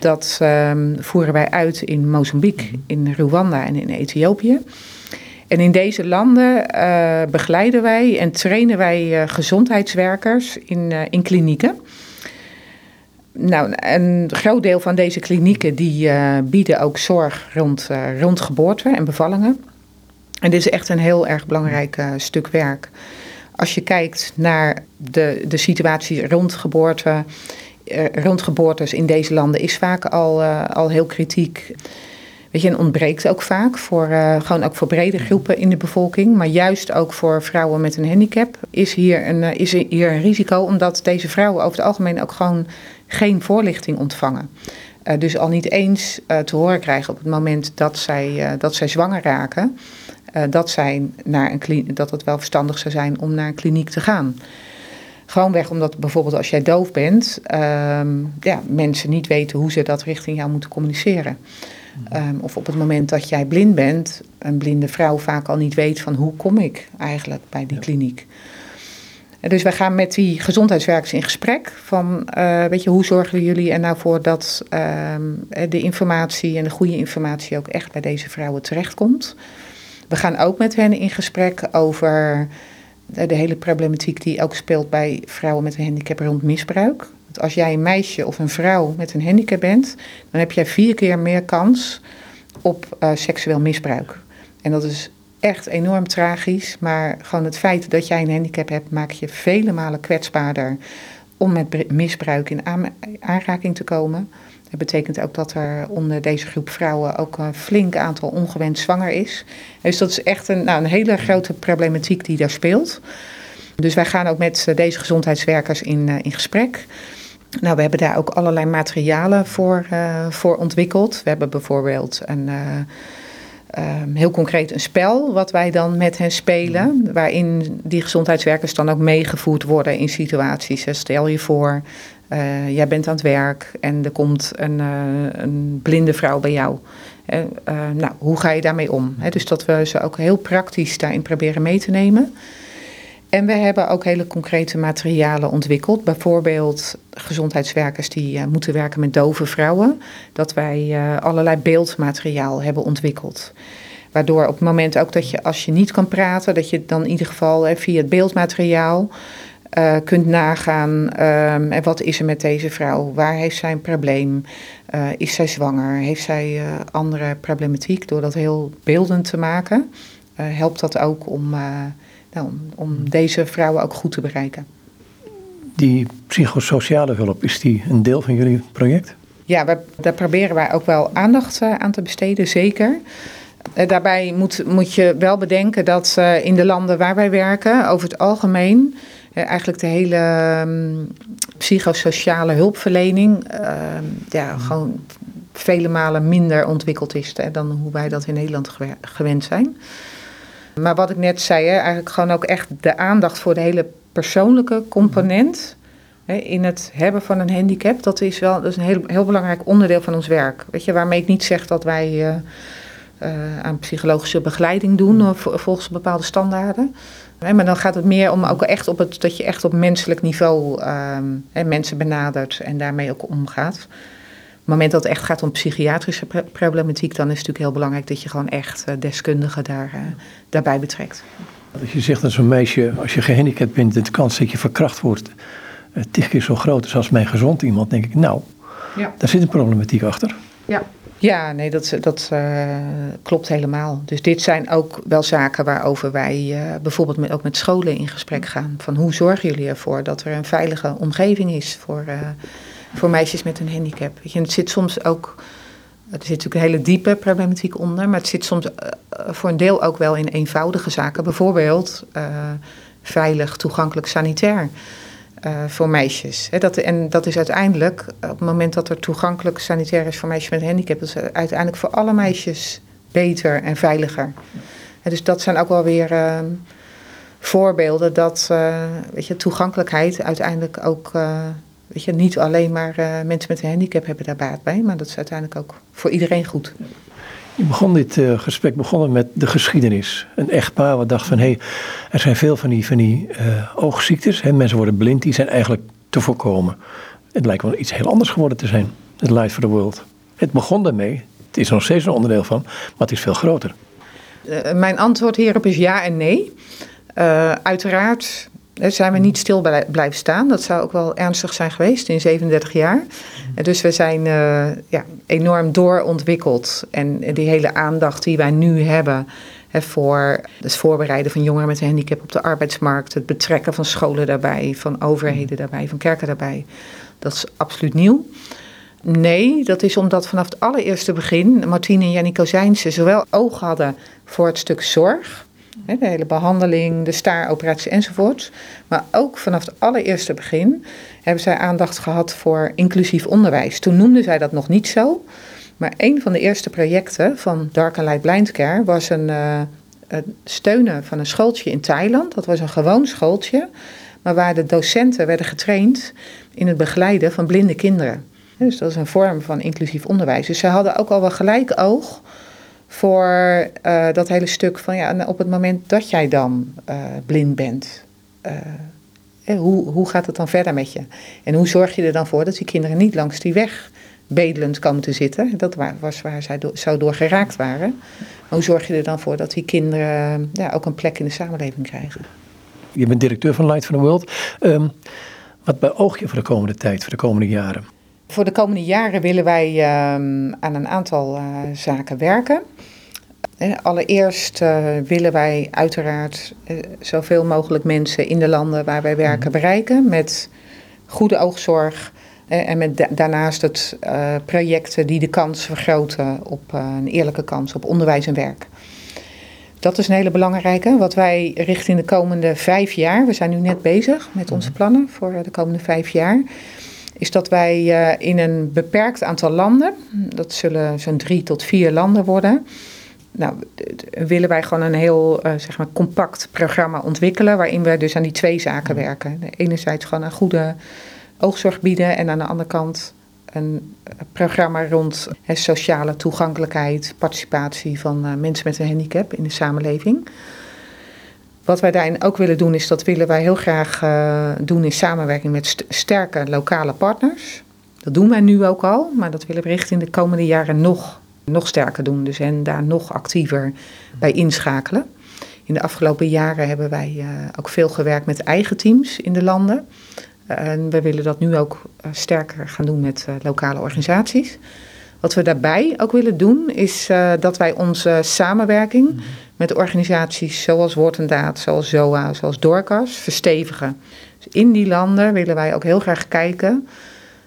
Dat um, voeren wij uit in Mozambique, in Rwanda en in Ethiopië. En in deze landen begeleiden wij en trainen wij gezondheidswerkers in, in klinieken. Nou, een groot deel van deze klinieken die uh, bieden ook zorg rond, uh, rond geboorte en bevallingen. En dit is echt een heel erg belangrijk uh, stuk werk. Als je kijkt naar de, de situatie rond geboorte, rond geboortes in deze landen is vaak al, al heel kritiek. Weet je, en ontbreekt ook vaak voor, gewoon ook voor brede groepen in de bevolking. Maar juist ook voor vrouwen met een handicap is hier een, is hier een risico. Omdat deze vrouwen over het algemeen ook gewoon geen voorlichting ontvangen. Uh, dus al niet eens uh, te horen krijgen op het moment dat zij, uh, dat zij zwanger raken, dat, zij naar een dat het wel verstandig zou zijn om naar een kliniek te gaan. Gewoonweg omdat bijvoorbeeld als jij doof bent, ehm, ja, mensen niet weten hoe ze dat richting jou moeten communiceren. Um, of op het moment dat jij blind bent, een blinde vrouw vaak al niet weet van hoe kom ik eigenlijk bij die ja. kliniek. Dus wij gaan met die gezondheidswerkers in gesprek van, uh, weet je, hoe zorgen jullie er nou voor dat uh, de informatie en de goede informatie ook echt bij deze vrouwen terechtkomt. We gaan ook met hen in gesprek over de, hele problematiek die ook speelt bij vrouwen met een handicap rond misbruik. Want als jij een meisje of een vrouw met een handicap bent, dan heb jij vier keer meer kans op uh, seksueel misbruik. En dat is echt enorm tragisch. Maar gewoon het feit dat jij een handicap hebt, maakt je vele malen kwetsbaarder om met misbruik in aanraking te komen. Dat betekent ook dat er onder deze groep vrouwen ook een flink aantal ongewenst zwanger is. Dus dat is echt een, nou, een hele grote problematiek die daar speelt. Dus wij gaan ook met deze gezondheidswerkers in, eh, in gesprek. Nou, we hebben daar ook allerlei materialen voor, uh, voor ontwikkeld. We hebben bijvoorbeeld een. Um, heel concreet een spel wat wij dan met hen spelen, waarin die gezondheidswerkers dan ook meegevoerd worden in situaties. Stel je voor, uh, jij bent aan het werk en er komt een, uh, een blinde vrouw bij jou. Uh, nou, hoe ga je daarmee om? He, dus dat we ze ook heel praktisch daarin proberen mee te nemen. En we hebben ook hele concrete materialen ontwikkeld. Bijvoorbeeld gezondheidswerkers die uh, moeten werken met dove vrouwen. Dat wij uh, allerlei beeldmateriaal hebben ontwikkeld. Waardoor op het moment ook dat je, als je niet kan praten, dat je dan in ieder geval uh, via het beeldmateriaal kunt nagaan. En wat is er met deze vrouw? Waar heeft zij een probleem? is zij zwanger? Heeft zij andere problematiek? Door dat heel beeldend te maken, helpt dat ook om nou, om, deze vrouwen ook goed te bereiken. Die psychosociale hulp, is die een deel van jullie project? Ja, daar proberen wij ook wel aandacht uh, aan te besteden, zeker. Uh, daarbij moet, moet je wel bedenken dat uh, in de landen waar wij werken, over het algemeen, eigenlijk de hele, um, psychosociale hulpverlening uh, ja, gewoon vele malen minder ontwikkeld is hè, dan hoe wij dat in Nederland gewend zijn. Maar wat ik net zei, hè, eigenlijk gewoon ook echt de aandacht voor de hele persoonlijke component hè, in het hebben van een handicap, dat is wel dat is een heel, heel belangrijk onderdeel van ons werk. Weet je, waarmee ik niet zeg dat wij uh, uh, aan psychologische begeleiding doen of, volgens bepaalde standaarden. Nee, maar dan gaat het meer om ook echt op het, dat je echt op menselijk niveau um, mensen benadert en daarmee ook omgaat. Op het moment dat het echt gaat om psychiatrische problematiek, dan is het natuurlijk heel belangrijk dat je gewoon echt uh, deskundigen daar, uh, daarbij betrekt. Als je zegt dat zo'n meisje, als je gehandicapt bent, de kans dat je verkracht wordt uh, tig keer zo groot is als mijn gezond iemand, denk ik, nou, ja. daar zit een problematiek achter. Ja. Ja, nee, dat, dat uh, klopt helemaal. Dus dit zijn ook wel zaken waarover wij uh, bijvoorbeeld met, ook met scholen in gesprek gaan. Van hoe zorgen jullie ervoor dat er een veilige omgeving is voor, uh, voor meisjes met een handicap? Weet je, het zit soms ook, er zit natuurlijk een hele diepe problematiek onder, maar het zit soms voor een deel ook wel in eenvoudige zaken. Bijvoorbeeld veilig, toegankelijk sanitair. Voor meisjes. dat, en dat is uiteindelijk, op het moment dat er toegankelijk sanitair is voor meisjes met een handicap, is uiteindelijk voor alle meisjes beter en veiliger. Dus dat zijn ook wel weer uh, voorbeelden dat weet je, toegankelijkheid uiteindelijk ook, weet je, niet alleen maar mensen met een handicap hebben daar baat bij, maar dat is uiteindelijk ook voor iedereen goed. Je begon dit uh, gesprek begonnen met de geschiedenis. Een echtpaar wat dacht van hé, hey, er zijn veel van die, van die uh, oogziektes. Hè, mensen worden blind, die zijn eigenlijk te voorkomen. Het lijkt wel iets heel anders geworden te zijn. Het Light for the World. Het begon daarmee. Het is nog steeds een onderdeel van, maar het is veel groter. Uh, mijn antwoord hierop is ja en nee. uiteraard zijn we niet stil blijven staan. Dat zou ook wel ernstig zijn geweest in 37 jaar. Dus we zijn uh, ja, enorm doorontwikkeld. En die hele aandacht die wij nu hebben hè, voor het voorbereiden van jongeren met een handicap op de arbeidsmarkt, het betrekken van scholen daarbij, van overheden daarbij, van kerken daarbij, dat is absoluut nieuw. Nee, dat is omdat vanaf het allereerste begin Martine en Jannie Kozijnse zowel oog hadden voor het stuk zorg de hele behandeling, de staaroperatie enzovoort. Maar ook vanaf het allereerste begin hebben zij aandacht gehad voor inclusief onderwijs. Toen noemden zij dat nog niet zo. Maar een van de eerste projecten van Dark and Light Blind Care was een, het steunen van een schooltje in Thailand. Dat was een gewoon schooltje, maar waar de docenten werden getraind in het begeleiden van blinde kinderen. Dus dat is een vorm van inclusief onderwijs. Dus zij hadden ook al wel gelijk oog voor uh, dat hele stuk van ja, op het moment dat jij dan uh, blind bent, uh, hoe, hoe gaat het dan verder met je? En hoe zorg je er dan voor dat die kinderen niet langs die weg bedelend komen te zitten? Dat was waar zij zo door geraakt waren. Maar hoe zorg je er dan voor dat die kinderen ja, ook een plek in de samenleving krijgen? Je bent directeur van Light for the World. Um, wat beoog je voor de komende tijd, voor de komende jaren? Voor de komende jaren willen wij uh, aan een aantal uh, zaken werken. Allereerst uh, willen wij uiteraard zoveel mogelijk mensen in de landen waar wij werken mhm. bereiken met goede oogzorg. En met da daarnaast het projecten die de kans vergroten op een eerlijke kans op onderwijs en werk. Dat is een hele belangrijke. Wat wij richting de komende vijf jaar, we zijn nu net bezig met onze mhm. plannen voor de komende vijf jaar is dat wij uh, in een beperkt aantal landen, dat zullen zo'n drie tot vier landen worden, nou, willen wij gewoon een heel uh, zeg maar compact programma ontwikkelen, waarin we dus aan die twee zaken werken. Enerzijds gewoon een goede oogzorg bieden en aan de andere kant een programma rond he, sociale toegankelijkheid, participatie van uh, mensen met een handicap in de samenleving. Wat wij daarin ook willen doen, is dat willen wij heel graag uh, doen in samenwerking met st sterke lokale partners. Dat doen wij nu ook al, maar dat willen we richting de komende jaren nog, nog sterker doen. Dus en daar nog actiever bij inschakelen. In de afgelopen jaren hebben wij uh, ook veel gewerkt met eigen teams in de landen. En we willen dat nu ook uh, sterker gaan doen met lokale organisaties. Wat we daarbij ook willen doen, is dat wij onze samenwerking mhm met organisaties zoals Woord en Daad, zoals ZOA, zoals Dorcas verstevigen. Dus in die landen willen wij ook heel graag kijken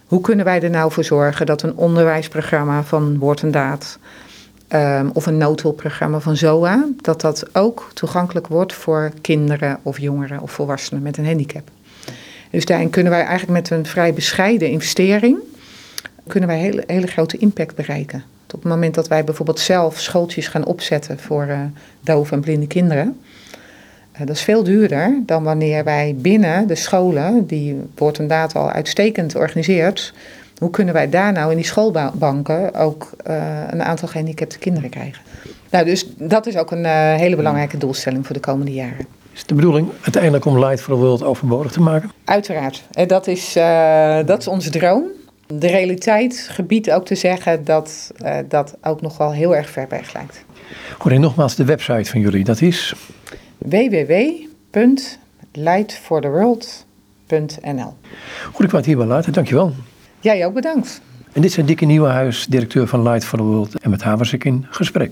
hoe kunnen wij er nou voor zorgen dat een onderwijsprogramma van Woord en Daad um, of een noodhulpprogramma van ZOA, dat dat ook toegankelijk wordt voor kinderen of jongeren of volwassenen met een handicap. Dus daarin kunnen wij eigenlijk met een vrij bescheiden investering... kunnen wij hele, hele grote impact bereiken. Op het moment dat wij bijvoorbeeld zelf schooltjes gaan opzetten voor uh, dove en blinde kinderen... Uh, dat is veel duurder dan wanneer wij binnen de scholen, die wordt inderdaad al uitstekend georganiseerd... hoe kunnen wij daar nou in die schoolbanken ook uh, een aantal gehandicapte kinderen krijgen? Nou, dus dat is ook een hele belangrijke doelstelling voor de komende jaren. Is het de bedoeling uiteindelijk om Light for the World overbodig te maken? Uiteraard. En dat is, uh, dat is onze droom. De realiteit gebiedt ook te zeggen dat uh, dat ook nog wel heel erg ver weg lijkt. Goed, en nogmaals de website van jullie, dat is? www.lightfortheworld.nl Goed, ik wou het hierbij laten. Dankjewel. Jij ook bedankt. En dit is Dikke Nieuwenhuis, directeur van Light for the World. En met haar was ik in gesprek.